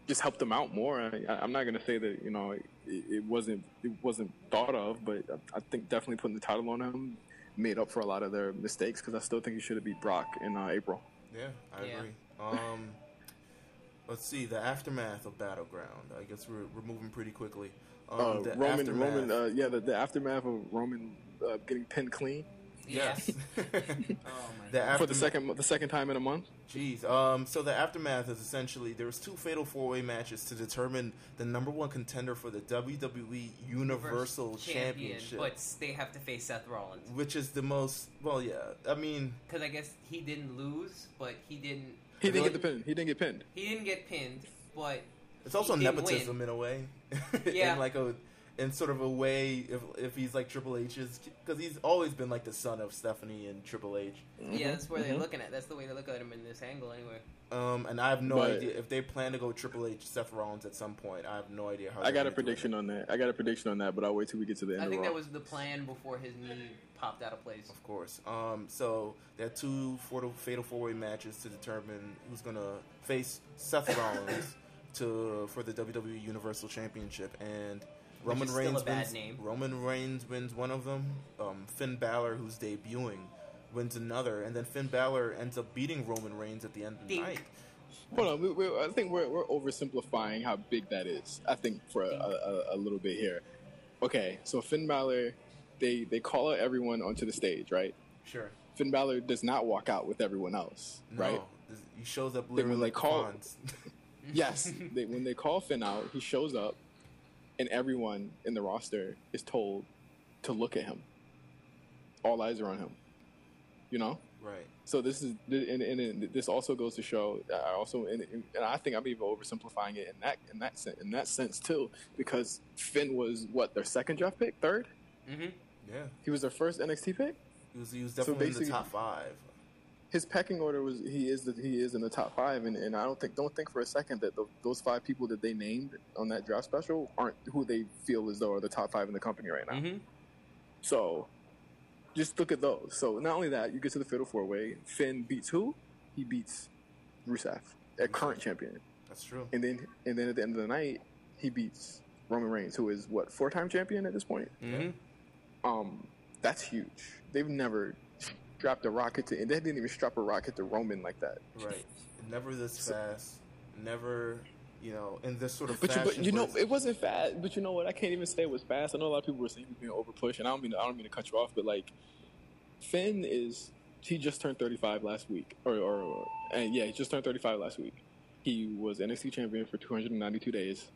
just helped them out more. I, I- I'm not going to say that you know it, it wasn't it wasn't thought of, but I, I think definitely putting the title on him made up for a lot of their mistakes because I still think he should have beat Brock in uh, April.
Yeah, I
Yeah.
agree. Um, (laughs) let's see the aftermath of Battleground. I guess we're we're moving pretty quickly. Um,
Uh,
the
Roman,
aftermath.
Roman, uh, yeah, the, the aftermath of Roman uh, getting pinned clean
yes. (laughs)
Oh my (laughs)
the
god.
for the second the second time in a month.
Jeez. Um, so the aftermath is essentially there was two fatal four way matches to determine the number one contender for the WWE Universal Championship,
but they have to face Seth Rollins
which is the most. Well, yeah. I mean,
because I guess he didn't lose, but he didn't.
He didn't
Really?
get the pin. He didn't get pinned.
He didn't get pinned, but
it's also
He didn't
nepotism
win.
in a way. (laughs)
Yeah.
in like a in sort of a way if if he's like Triple H's because he's always been like the son of Stephanie and Triple H.
yeah, that's where they're
Mhm.
looking at. That's the way they look at him in this angle, anyway.
Um, and I have no
But-
idea if they plan to go Triple H, Seth Rollins at some point. I have no idea how.
I got a
gonna do it.
prediction on that. I got a prediction on that, but I'll wait till we get to the end
I
of
think
Raw.
that was the plan before his knee popped out of place.
Of course. Um, so there are two fatal, fatal four-way matches to determine who's gonna face Seth Rollins (coughs) to for the WWE Universal Championship, and Roman
is still
Reigns
a bad
wins.
name.
Roman Reigns wins one of them. Um, Finn Balor, who's debuting, wins another, and then Finn Balor ends up beating Roman Reigns at the end of the
Dink.
night.
Hold on, we, we, I think we're, we're oversimplifying how big that is. I think for a, a, a little bit here. Okay, so Finn Balor, they they call out everyone onto the stage, right?
Sure.
Finn Balor does not walk out with everyone else,
No,
right?
this- he shows up
They
literally
were like,
like
call-
Fonz. (laughs)
Yes, they, when they call Finn out, he shows up, and everyone in the roster is told to look at him. All eyes are on him. You know.
right.
So this is, and, and, and this also goes to show. I also, and, and I think I'm even oversimplifying it in that in that sense, in that sense too, because Finn was what their second draft pick, third.
mm-hmm.
Yeah.
He was their first NXT pick.
He was, he was
So
definitely in the top five.
His pecking order was he is the, he is in the top five, and, and I don't think don't think for a second that tho- those five people that they named on that draft special aren't who they feel as though are the top five in the company right now.
hmm
So just look at those. So not only that, you get to the fatal four way. Finn beats who? he beats Rusev, a current champion,
That's true.
and then and then at the end of the night, he beats Roman Reigns, who is what four time champion at this point.
hmm
Um, that's huge. They've never strapped a rocket to, and they didn't even strap a rocket to Roman like that.
Right. Never this fast. Never, you know, in this sort of
But you, but you know, it wasn't fast. But you know what? I can't even say it was fast. I know a lot of people were saying he was being over pushed, and I don't mean I don't mean to cut you off, but like Finn is he just turned 35 last week, or or and yeah, he just turned 35 last week. He was NXT champion for 292 days.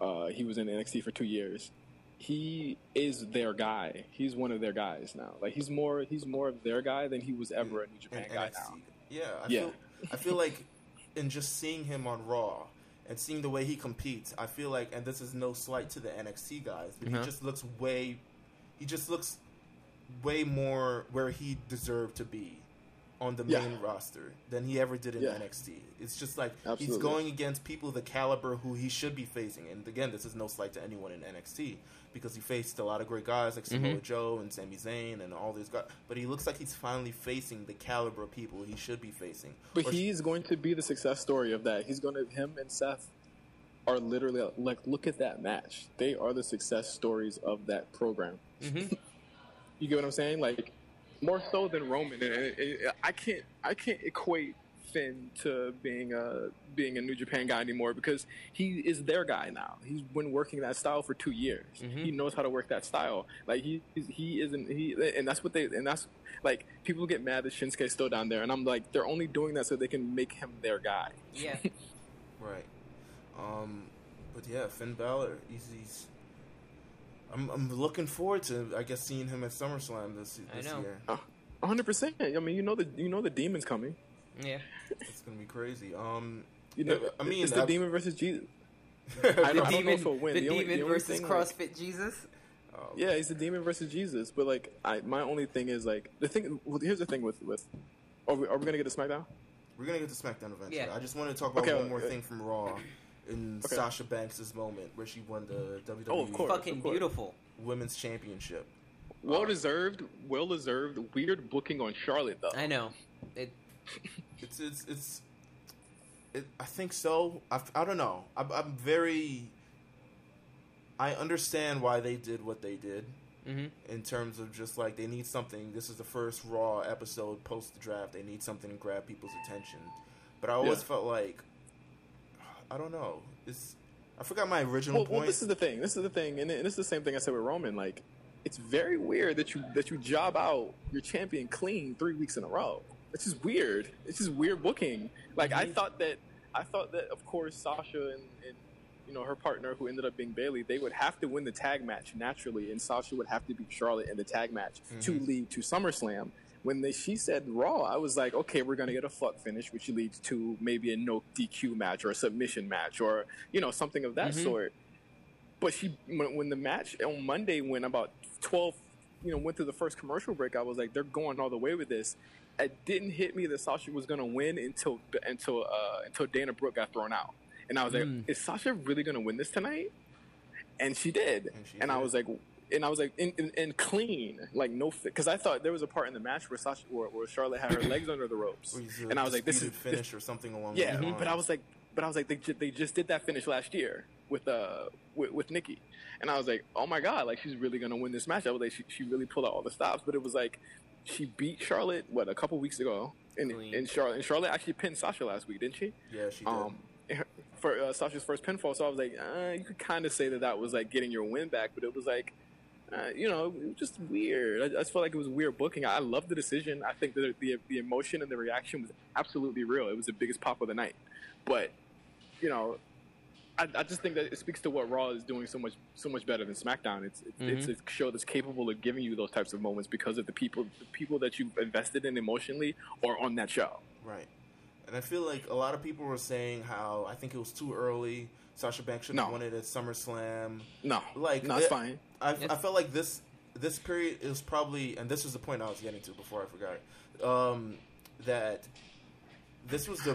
Uh, he was in NXT for two years. He is their guy. He's one of their guys now. Like he's more he's more of their guy than he was ever a New
in
Japan guy
NXT.
now.
Yeah, I
Yeah.
feel I feel like in just seeing him on Raw and seeing the way he competes, I feel like and this is no slight to the NXT guys, but
Uh-huh.
he just looks way he just looks way more where he deserved to be on the
Yeah.
main roster than he ever did in
Yeah.
NXT. It's just like he's going against people the caliber who he should be facing. And again, this is no slight to anyone in NXT because he faced a lot of great guys like Samoa
Mhm.
Joe and Sami Zayn and all these guys. But he looks like he's finally facing the caliber of people he should be facing.
But
Or-
he's going to be the success story of that. He's going to him and Seth are literally like look at that match. They are the success stories of that program.
hmm
You get what I'm saying? Like more so than Roman. And it, it, I can't I can't equate Finn to being a being a New Japan guy anymore because he is their guy now. He's been working that style for two years.
Mhm.
He knows how to work that style. Like he he isn't he and that's what they and that's like people get mad that Shinsuke's still down there and I'm like they're only doing that so they can make him their guy.
Yeah. (laughs)
Right. Um, but yeah, Finn Balor, he's, he's I'm, I'm looking forward to, I guess, seeing him at SummerSlam this,
I
this
know.
year.
A hundred percent. I mean, you know the you know the demon's coming.
Yeah.
It's gonna be crazy. Um,
You know,
I mean,
it's the
I've-
demon versus Jesus. (laughs)
The
I don't- I don't know
demon,
if he'll win.
the
The only-
demon
the
versus
thing, like-
CrossFit Jesus.
um,
Yeah, he's the demon versus Jesus. But like, I my only thing is like the thing. Well, here's the thing with with. Are we, are we gonna get to SmackDown?
We're gonna get to SmackDown eventually.
Yeah.
I just want to talk about
Okay,
one more
uh,
thing from Raw, in
Okay.
Sasha Banks' moment where she won the WWE
Oh, of course.
Fucking
of
beautiful.
Women's Championship.
Well deserved. Well deserved. Weird booking on Charlotte though.
I know. It.
It's it's it's. It, I think so. I, I don't know. I'm, I'm very. I understand why they did what they did
hmm
in terms of just like they need something. This is the first Raw episode post the draft. They need something to grab people's attention. But I always
Yeah.
felt like I don't know. It's I forgot my original
Well,
point.
well, this is the thing. This is the thing, and this is the same thing I said with Roman. Like, it's very weird that you that you job out your champion clean three weeks in a row. It's just weird. It's just weird booking. Like, I
Mhm.
thought that I thought that of course Sasha and, and you know her partner who ended up being Bayley, they would have to win the tag match naturally, and Sasha would have to beat Charlotte in the tag match to
Mhm.
lead to SummerSlam. When they, she said Raw, I was like, okay, we're gonna get a fuck finish, which leads to maybe a no DQ match or a submission match or you know something of that
Mhm.
sort. But she, when, when the match on Monday went about twelve, you know, went through the first commercial break, I was like, they're going all the way with this. It didn't hit me that Sasha was gonna win until until uh, until Dana Brooke got thrown out, and I was like,
Mm.
is Sasha really gonna win this tonight? And she did,
And she
and I was like, and I was like, and, and, and clean, like no because I thought there was a part in the match where Sasha, where, where Charlotte had her (clears throat) legs under the ropes,
Where he's a
and I was like, this is
disputed
this,
finish or something along
yeah,
those
but I was like, but I was like, they, they just did that finish last year with uh with, with Nikki, and I was like, oh my god, like she's really gonna win this match. I was like, she, she really pulled out all the stops, but it was like she beat Charlotte what a couple weeks ago, and
Clean.
and Charlotte and Charlotte actually pinned Sasha last week, didn't she?
yeah, she did.
Um, for uh, Sasha's first pinfall, so I was like, uh, you could kind of say that that was like getting your win back, but it was like. Uh, you know, it was just weird. I, I just felt like it was weird booking. I love the decision. I think that the the emotion and the reaction was absolutely real. It was the biggest pop of the night. But you know, I, I just think that it speaks to what Raw is doing so much so much better than SmackDown. It's it's, it's a show that's capable of giving you those types of moments because of the people the people that you've invested in emotionally or on that show.
Right. And I feel like a lot of people were saying how I think it was too early. Sasha Banks should have
No.
won it at SummerSlam.
No,
Like,
no, it's
it-
fine.
I,
Yes.
I felt like this this period is probably, and this was the point I was getting to before I forgot um, that this was the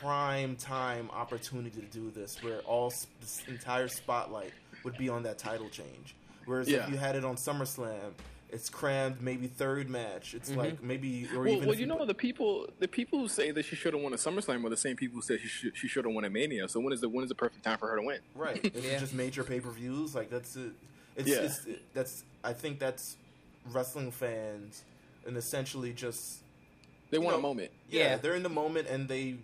prime time opportunity to do this, where all this entire spotlight would be on that title change. Whereas
Yeah.
if you had it on SummerSlam, it's crammed. Maybe third match. It's
Mhm.
like maybe or
Well,
even
well you know the people the people who say that she should have won a SummerSlam are the same people who say she should she should have won a Mania. So when is the when is the perfect time for her to win?
Right. (laughs) It's
Yeah.
just major pay per views. Like that's it. It's,
Yeah.
it's that's I think that's wrestling fans and essentially just
They want
know,
a moment.
yeah,
Yeah.
they're in the moment and they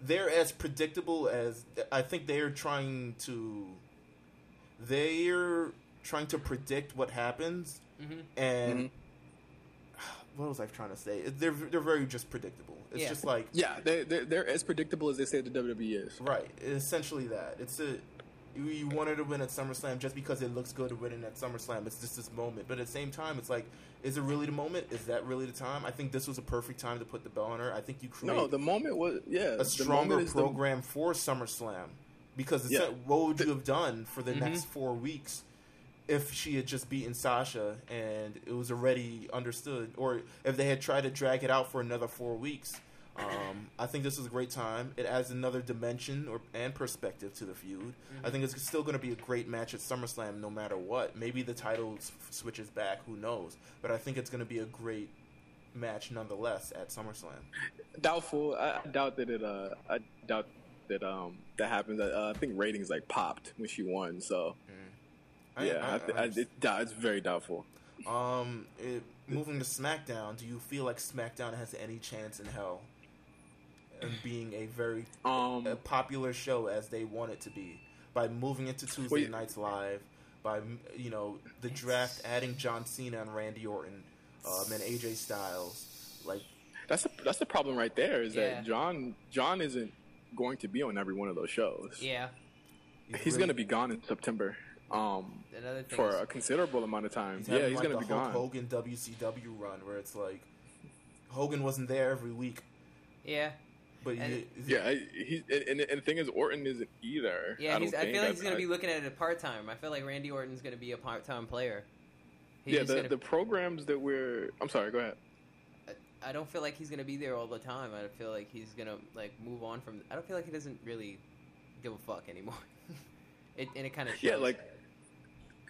they're as predictable as I think they're trying to they're trying to predict what happens
Mhm.
and
Mhm. (sighs)
what was I trying to say? They're they're very just predictable. It's
Yeah.
just like
Yeah, they they're, they're as predictable as they say the WWE is.
Right. Essentially that. It's a you, wanted to win at SummerSlam just because it looks good winning at SummerSlam. It's just this moment. But at the same time, it's like, is it really the moment? Is that really the time? I think this was a perfect time to put the bell on her. I think you create
No, the moment was yeah.
a
the
stronger
is the-
program for SummerSlam. Because
Yeah.
what would you have done for the
Mhm.
next four weeks if she had just beaten Sasha and it was already understood, or if they had tried to drag it out for another four weeks? Um, I think this is a great time. It adds another dimension or and perspective to the feud. I think it's still going to be a great match at SummerSlam, no matter what. Maybe the title s- switches back, who knows? But I think it's going to be a great match nonetheless at SummerSlam.
doubtful. I, I doubt that it. Uh, I doubt that um that happens. Uh, I think ratings like popped when she won. So
I-
yeah,
I-
I, th-
I
I, it, it's very doubtful.
Um, it, moving to SmackDown, do you feel like SmackDown has any chance in hell being a very
Um,
a popular show as they want it to be by moving into Tuesday
Wait.
nights live, by you know the draft adding John Cena and Randy Orton, um, and AJ Styles, like
that's the that's the problem right there. Is
Yeah.
that John John isn't going to be on every one of those shows.
Yeah.
He's
really-
going to be gone in September. Um,
Another thing.
for
is-
a considerable amount of time.
He's
yeah,
having
he's
like
going to be
Hulk
gone.
Hogan WCW run where it's like Hogan wasn't there every week,
yeah.
But
And-
he,
Yeah, I- he and, and the thing is, Orton isn't either.
Yeah,
I
he's, I feel like he's going to be looking at it part time. I feel like Randy Orton's going to be a part time player. He's
yeah, the,
gonna,
the programs that we're. I'm sorry. Go ahead.
I don't feel like he's going to be there all the time. I feel like he's going to like move on from. I don't feel like he doesn't really give a fuck anymore. (laughs) it, and it kind of
Yeah, like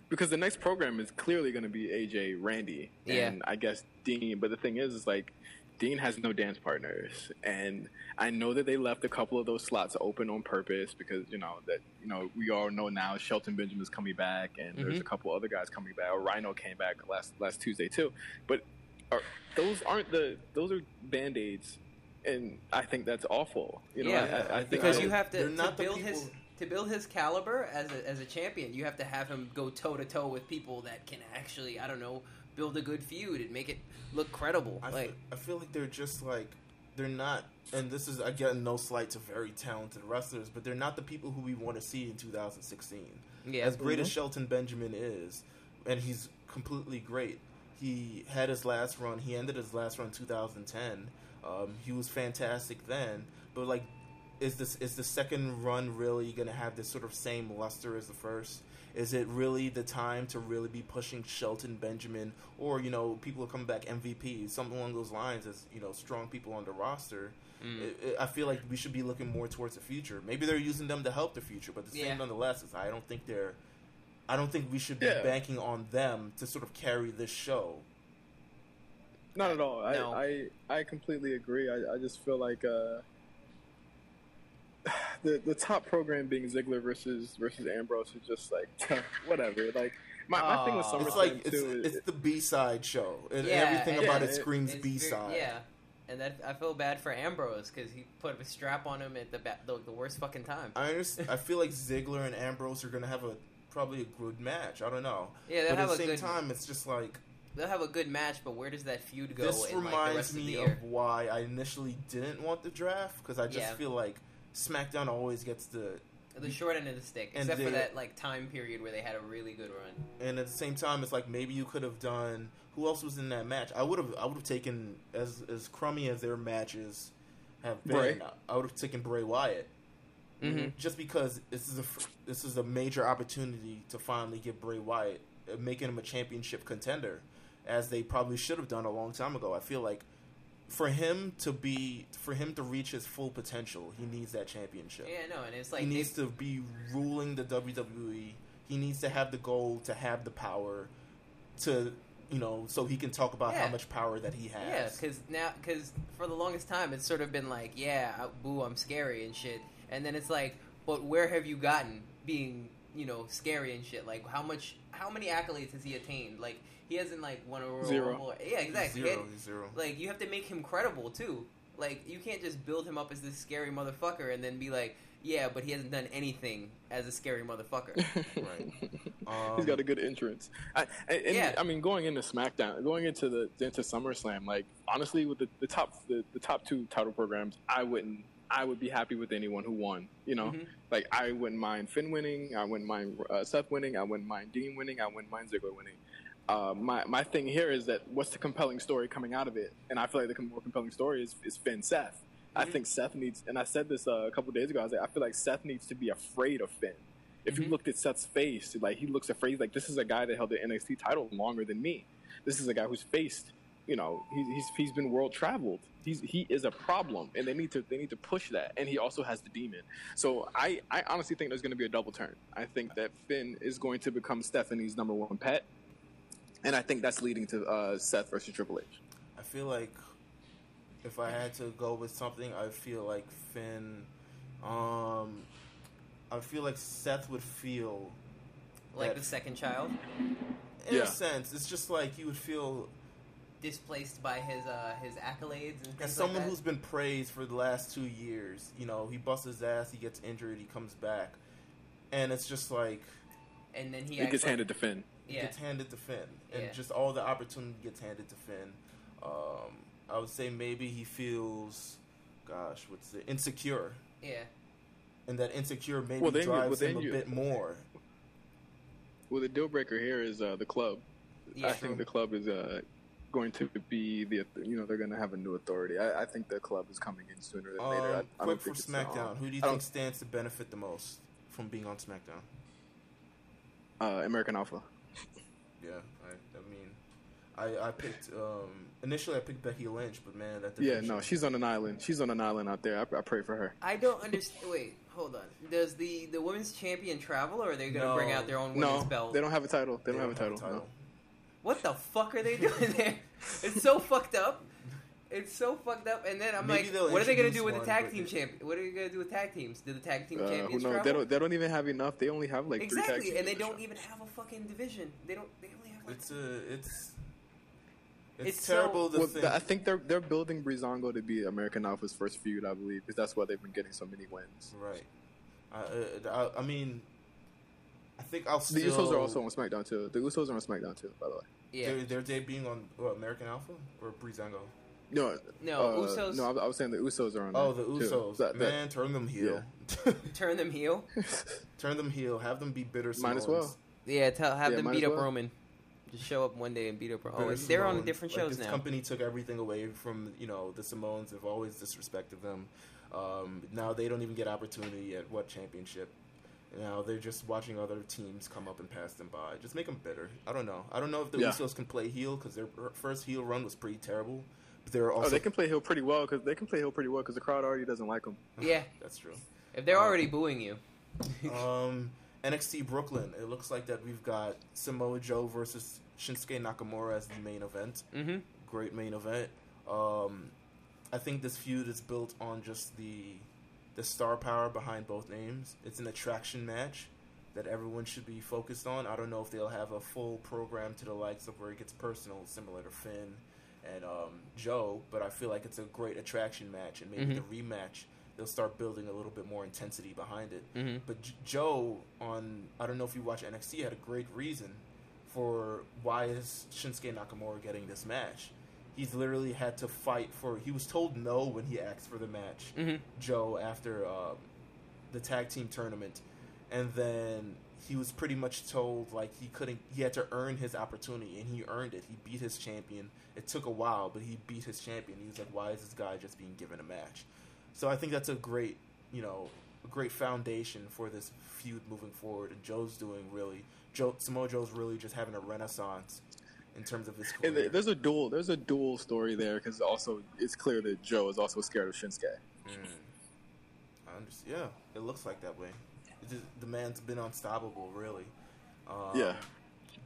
because the next program is clearly going to be AJ Randy
Yeah.
and I guess Dean. But the thing is, is like Dean has no dance partners, and I know that they left a couple of those slots open on purpose because you know that you know we all know now Shelton Benjamin's coming back, and there's
Mhm.
a couple other guys coming back. Or Rhino came back last last Tuesday too, but are, those aren't the those are band aids. And I think that's awful. You know,
Yeah,
I, I, I think
because
I
you have to,
they're
to
not
build his to build his caliber as a, as a champion. You have to have him go toe to toe with people that can actually I don't know build a good feud and make it look credible.
I,
like
fe- I feel like they're just like they're not and this is again no slight to very talented wrestlers but they're not the people who we want to see in 2016
yeah,
as great as
Mhm.
shelton benjamin is and he's completely great he had his last run he ended his last run in 2010 um, he was fantastic then but like is this is the second run really going to have this sort of same luster as the first is it really the time to really be pushing Shelton Benjamin or you know people who come back MVP something along those lines as you know strong people on the roster?
Mm.
I- I I feel like we should be looking more towards the future. Maybe they're using them to help the future, but the same
Yeah.
nonetheless is I don't think they're. I don't think we should be
Yeah.
banking on them to sort of carry this show.
Not at all. I I, I completely agree. I, I just feel like uh, the the top program being Ziggler versus versus Ambrose is just like (laughs) whatever. Like my, my thing with SummerSlam
It's like it's,
too. is-
it's the B side show, and
Yeah,
everything
and-
about it
it-
screams B side.
Yeah, and that I feel bad for Ambrose because he put a strap on him at the ba- the, the worst fucking time.
I understand. (laughs) I feel like Ziggler and Ambrose are gonna have a probably a good match. I don't know.
Yeah, they'll
but
have
at
a
the same
good.
time, it's just like
They'll have a good match, but where does that feud go
this
in like the
reminds
rest of the
me
year?
of why I initially didn't want the draft because I just
Yeah.
feel like SmackDown always gets the
the short end of the stick,
and
except for that like time period where they had a really good run.
and at the same time it's like maybe you could have done who else was in that match i would have i would have taken as as crummy as their matches have been
Bray.
i would have taken bray wyatt
Mm-hmm.
just because this is a f- this is a major opportunity to finally get bray wyatt uh, making him a championship contender as they probably should have done a long time ago i feel like for him to be for him to reach his full potential he needs that championship
Yeah, no, and it's like
he needs to be ruling the WWE. He needs to have the goal to have the power to you know, so he can talk about
Yeah.
how much power that he has.
Yeah, because now, because for the longest time, it's sort of been like, yeah, I- boo, I'm scary and shit, and then it's like, but where have you gotten being, you know, scary and shit? Like, how much, how many accolades has he attained? Like, he hasn't like won a Royal
Zero.
Rumble. Yeah, exactly.
Zero,
And,
zero.
like, you have to make him credible too. Like, you can't just build him up as this scary motherfucker and then be like, yeah, but he hasn't done anything as a scary motherfucker. (laughs)
Right.
He's
Um,
got a good entrance. I, and, and,
Yeah.
I mean, going into SmackDown, going into the into SummerSlam, like honestly, with the, the top the, the top two title programs, I wouldn't. I would be happy with anyone who won. You know,
Mhm.
like I wouldn't mind Finn winning. I wouldn't mind uh, Seth winning. I wouldn't mind Dean winning. I wouldn't mind Ziggler winning. Uh, my my thing here is that what's the compelling story coming out of it? And I feel like the more compelling story is, is Finn Seth. I
Mhm.
think Seth needs, and I said this uh, a couple days ago. I was like, I feel like Seth needs to be afraid of Finn. If
Mhm.
you looked at Seth's face, like he looks afraid. Like this is a guy that held the NXT title longer than me. This is a guy who's faced, you know, he's he's, he's been world traveled. He's he is a problem, and they need to they need to push that. And he also has the demon. So I I honestly think there's going to be a double turn. I think that Finn is going to become Stephanie's number one pet, and I think that's leading to uh, Seth versus Triple H.
I feel like if I had to go with something, I feel like Finn. Um, I feel like Seth would feel,
like the second child,
in
Yeah.
a sense, it's just like you would feel
displaced by his uh, his accolades and things
as someone
like that.
who's been praised for the last two years. You know, he busts his ass, he gets injured, he comes back, and it's just like
and then he
He gets
like-
handed to Finn.
It
Yeah.
gets handed to Finn, and
Yeah.
just all the opportunity gets handed to Finn. Um, I would say maybe he feels, gosh, what's it, insecure,
Yeah.
and that insecure maybe
Well, then you- well,
drives
then
him a
you-
bit more.
Well, the deal breaker here is uh, the club.
Yeah.
I think the club is uh, going to be the you know they're going to have a new authority. I, I think the club is coming in sooner than later. I,
Um,
I
quick for SmackDown,
uh,
who do you think stands to benefit the most from being on SmackDown?
uh, American Alpha.
Yeah, I, I mean, I, I picked um, initially I picked Becky Lynch, but man, that
Yeah, no, she's on an island. She's on an island out there. I, I pray for her.
I don't understand. Wait, hold on. Does the the women's champion travel, or are they going to
No.
bring out their own women's
No,
belt?
they don't have a title. They, don't, have a title. no.
What the fuck are they (laughs) doing there? It's so fucked up. It's so fucked up. And then I'm
Maybe
like, what are they going to do with the tag team
they-
champion? What are they going to do with tag teams? Do the tag team
Uh,
champions
knows?
travel?
They don't. They don't even have enough. They only have like three tag
exactly,
teams
and they don't
show.
even have a fucking division. They don't. They only have like.
It's a it's it's,
It's so-
terrible to
Well,
think.
I think they're they're building Breezango to be American Alpha's first feud, I believe, because that's why they've been getting so many wins.
right. I, uh, I, I mean, I think I'll
The
still.
Usos are also on SmackDown too. The Usos are on SmackDown too, by the way.
yeah.
They're, they're debuting on what, American Alpha or Breezango.
No,
No,
uh,
Usos-
No, I, I was saying the Usos are on.
Oh,
there,
the
too.
Usos,
That- that-
man, turn them heel. (laughs)
Turn them heel. (laughs)
turn them heel. Have them be bitter.
Might as well.
Yeah, tell have
Yeah,
them beat up
well.
Roman. Just show up one day and beat up Roman. Oh, they're on
Samoans.
different
Like,
shows
this
now.
company took everything away from you know the Samoans. Have always disrespected them. Um, now they don't even get opportunity at what championship. Now they're just watching other teams come up and pass them by. Just make them bitter. I don't know. I don't know if the
Yeah.
Usos can play heel because their first heel run was pretty terrible. But they're also
Oh, they can play heel pretty well because they can play heel pretty well because the crowd already doesn't like them. (laughs)
Yeah,
that's true.
if they're
Uh,
already booing you. (laughs)
um, NXT Brooklyn. It looks like that we've got Samoa Joe versus Shinsuke Nakamura as the main event.
mm-hmm.
Great main event. Um, I think this feud is built on just the the star power behind both names. It's an attraction match that everyone should be focused on. I don't know if they'll have a full program to the likes of where it gets personal, similar to Finn and um, Joe, but I feel like it's a great attraction match, and maybe
Mhm.
the rematch they'll start building a little bit more intensity behind it.
Mm-hmm.
But J- Joe on I don't know if you watch NXT had a great reason for why is Shinsuke Nakamura getting this match. He's literally had to fight for. He was told no when he asked for the match.
Mm-hmm.
Joe after uh, the tag team tournament, and then he was pretty much told like he couldn't. He had to earn his opportunity, and he earned it. He beat his champion. It took a while, but he beat his champion. He was like, "Why is this guy just being given a match?" So I think that's a great, you know, a great foundation for this feud moving forward. And Joe's doing really. Joe Samoa Joe's really just having a renaissance in terms of his career.
th- there's a dual there's a dual story there because also it's clear that Joe is also scared of Shinsuke.
Mm. I understand. Yeah, it looks like that way. It just, the man's been unstoppable, really. Um,
Yeah.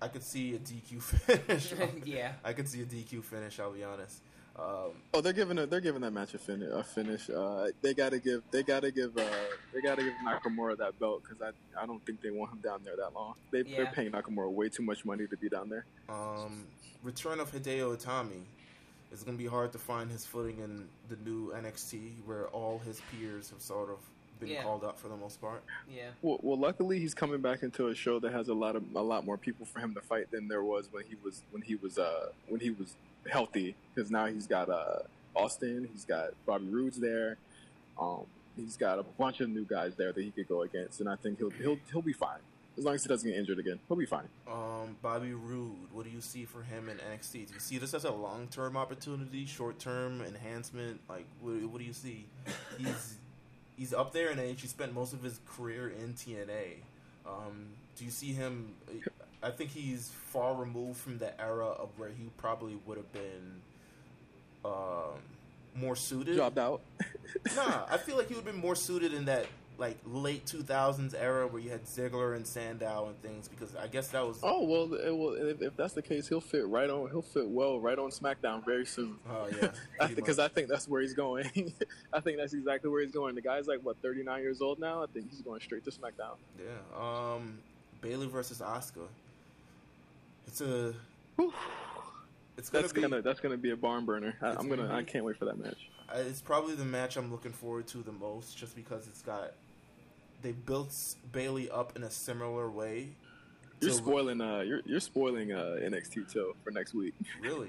I could see a DQ (laughs) finish. (laughs)
yeah.
I could see a DQ finish. I'll be honest. Um,
Oh, they're giving a, they're giving that match a finish. A finish. Uh, they gotta give they gotta give uh, they gotta give Nakamura that belt because I I don't think they want him down there that long. They, They're paying Nakamura way too much money to be down there.
um, return of Hideo Itami. It's gonna be hard to find his footing in the new NXT, where all his peers have sort of been
Yeah.
called up for the most part.
Yeah.
Well, well, luckily he's coming back into a show that has a lot of a lot more people for him to fight than there was when he was when he was uh when he was healthy. Because now he's got uh Austin, he's got Bobby Roode's there, um, he's got a bunch of new guys there that he could go against, and I think he'll he'll he'll be fine as long as he doesn't get injured again. He'll be fine.
Um, Bobby Roode, what do you see for him in NXT? Do you see this as a long term opportunity, short term enhancement? Like, what, what do you see? He's he's up there in age. He spent most of his career in TNA. Um, do you see him? I think he's far removed from the era of where he probably would have been um, more suited.
Dropped out.
Nah, I feel like he would have been more suited in that like late 2000s era where you had Ziggler and Sandow and things because I guess that was
Oh well, it will, if, if that's the case, he'll fit right on. He'll fit well right on SmackDown very soon.
Oh yeah,
Because (laughs) I, think that's where he's going. (laughs) I think that's exactly where he's going. The guy's like what 39 years old now. I think he's going straight to SmackDown.
yeah. Um, Bayley versus Asuka It's a. It's gonna
That's
be.
gonna that's gonna be a barn burner. I, I'm gonna.
gonna
I can't wait for that match.
It's probably the match I'm looking forward to the most, just because it's got. They built Bayley up in a similar way.
You're spoiling. Uh, you're you're spoiling uh, NXT too for next week. (laughs)
Really?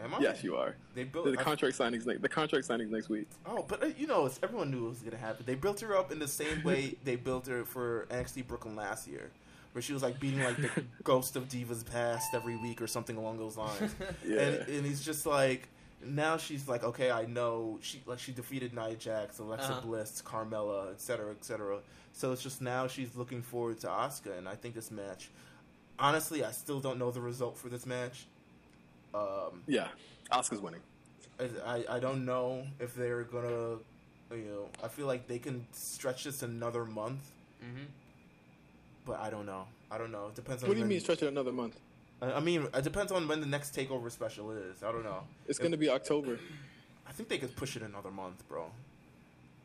Am I?
Yes, you are.
They built
The
I-
contract signings. The contract signings next week.
Oh, but uh, you know, it's, everyone knew it was gonna happen. They built her up in the same way (laughs) they built her for NXT Brooklyn last year, where she was like beating like the (laughs) ghost of Divas Past every week or something along those lines.
Yeah.
And and he's just like now she's like, okay, I know she like she defeated Nia Jax, Alexa
Uh-huh.
Bliss, Carmella, etc., etc. So it's just now she's looking forward to Asuka, and I think this match. Honestly, I still don't know the result for this match. Um,
yeah. Asuka's winning.
I, I I don't know if they're gonna, you know, I feel like they can stretch this another month,
hmm
but I don't know. I don't know. It depends on.
What do you mean stretch it another month?
I I mean, it depends on when the next takeover special is. I don't know.
It's gonna be October.
I think they could push it another month, bro.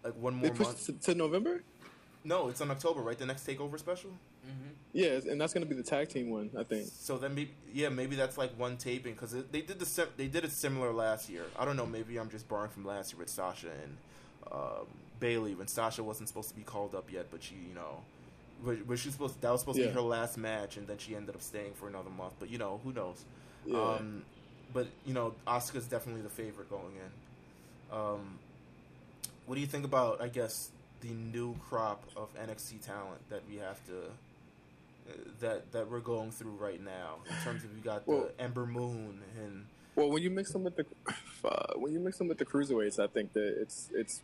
Like one
They
more
pushed
month.
it to, to November.
No, it's in October, right? The next takeover special.
hmm
Yeah, and that's gonna be the tag team one. I think.
So then, maybe, yeah, maybe that's like one taping because they did the sim- they did it similar last year. I don't know. Maybe I'm just borrowing from last year with Sasha and um, Bayley when Sasha wasn't supposed to be called up yet, but she, you know, but, but she supposed that was supposed to be her last match, and then she ended up staying for another month. But you know, who knows?
Yeah.
Um, but you know, Asuka's definitely the favorite going in. Um, what do you think about? I guess the new crop of NXT talent that we have to uh, that that we're going through right now. In terms of you got the Ember Moon and
Well, when you mix them with the (laughs) uh, when you mix them with the cruiserweights, I think that it's it's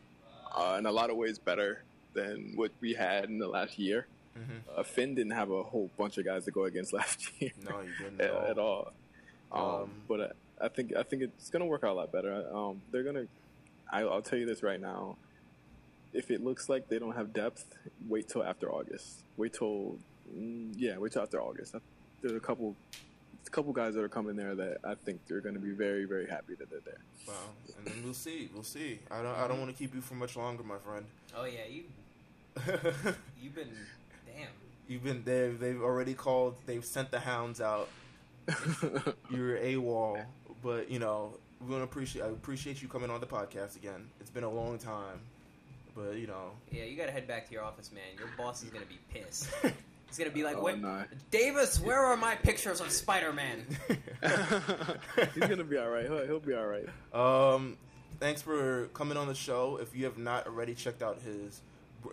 uh, in a lot of ways better than what we had in the last year.
Mhm.
Uh, Finn didn't have a whole bunch of guys to go against (laughs) last year
no, you didn't
at,
at
at all. Um,
Um,
but I, I think I think it's gonna work out a lot better. Um, they're gonna. I, I'll tell you this right now. If it looks like they don't have depth, wait till after August. Wait till mm, yeah, wait till after August. There's a couple, a couple guys that are coming there that I think they're going to be very very happy that they're there.
Wow, and then we'll see. We'll see. I don't. I don't want to keep you for much longer, my friend.
Oh yeah, you (laughs) you've been damn.
You've been they've they've already called. They've sent the hounds out. (laughs) You're AWOL, but you know we want to appreciate. I appreciate you coming on the podcast again. It's been a long time, but you know.
Yeah, you gotta head back to your office, man. Your boss is gonna be pissed. (laughs) He's gonna be like,
Oh,
"What,
no.
Davis? Where are my pictures of Spider-Man?" (laughs)
He's gonna be all right. He'll, he'll be all right.
Um, thanks for coming on the show. If you have not already checked out his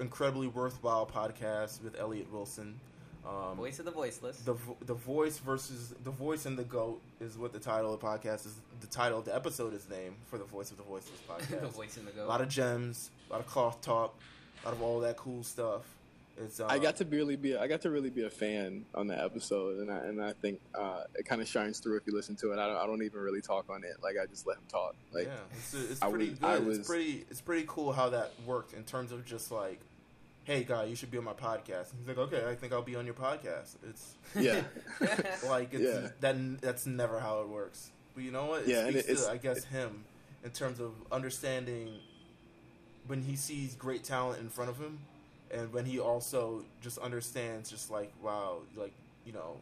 incredibly worthwhile podcast with Elliott Wilson, um,
Voice of the voiceless.
the vo- the voice versus the voice and the goat is what the title of the podcast is. The title of the episode is named for the voice of the voiceless (laughs) podcast.
the voice in the goat.
a lot of gems, a lot of cloth talk, a lot of all that cool stuff. Uh,
I got to really be I got to really be a fan on that episode, and I and I think uh, it kind of shines through if you listen to it. I don't, I don't even really talk on it. Like I just let him talk. Like
yeah, it's, it's pretty
was-
good.
I
It's pretty it's pretty cool how that worked in terms of just like hey guy, you should be on my podcast. And he's like, okay, I think I'll be on your podcast. It's
Yeah. (laughs)
like it's
Yeah.
that that's never how it works. But you know what? It
Yeah, and it's-
to I guess him in terms of understanding when he sees great talent in front of him, and when he also just understands, just like wow, like you know,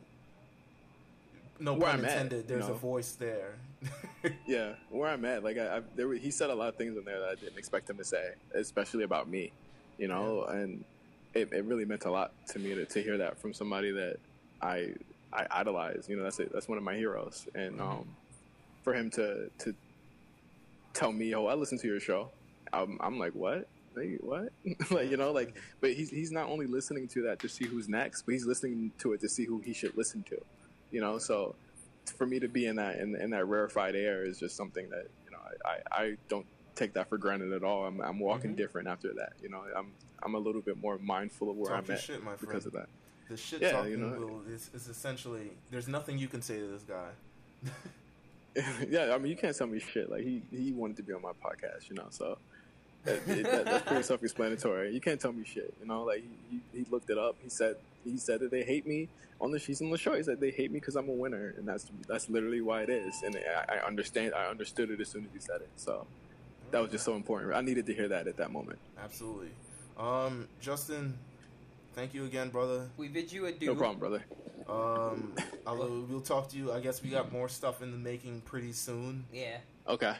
no
Where
pun
I'm at,
intended.
you
There's a voice there. (laughs)
Yeah, where I'm at, like I, I there were, he said a lot of things in there that I didn't expect him to say, especially about me, you know, and it, it really meant a lot to me to, to hear that from somebody that I I idolize. You know, that's it. That's one of my heroes, and
Mhm.
um, for him to to tell me, "Oh, I listen to your show," I'm, I'm like, "What? Like, what?" (laughs) like you know, like, but he's he's not only listening to that to see who's next, but he's listening to it to see who he should listen to. You know, so for me to be in that in, in that rarefied air is just something that you know I, I, don't take that for granted at all. I'm I'm walking
Mhm.
different after that. You know, I'm I'm a little bit more mindful of where
Talk
I'm at
shit,
because of that.
The shit
Yeah,
talking
you know.
will is, is essentially there's nothing you can say to this guy. (laughs) (laughs)
yeah, I mean, you can't tell me shit. Like he he wanted to be on my podcast, you know. So that, it- that, that's pretty self-explanatory. You can't tell me shit, you know. Like he, he, he looked it up. He said he said that they hate me on the she's on the show. He said they hate me because I'm a winner, and that's that's literally why it is. And I, I understand. I understood it as soon as he said it. So that was just so important. I needed to hear that at that moment.
Absolutely. Um, Justin, thank you again, brother.
we bid you adieu.
No problem, brother.
Um, (laughs) I'll, we'll talk to you. I guess we got more stuff in the making pretty soon.
Yeah.
Okay,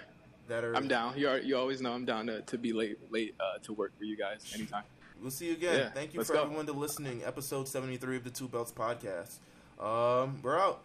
That are
I'm down. You are, you always know I'm down to, to be late late uh, to work for you guys anytime.
We'll see you again.
Yeah,
Thank you for
go.
everyone to listening. Episode seventy three of the Two Belts podcast. Um, we're out.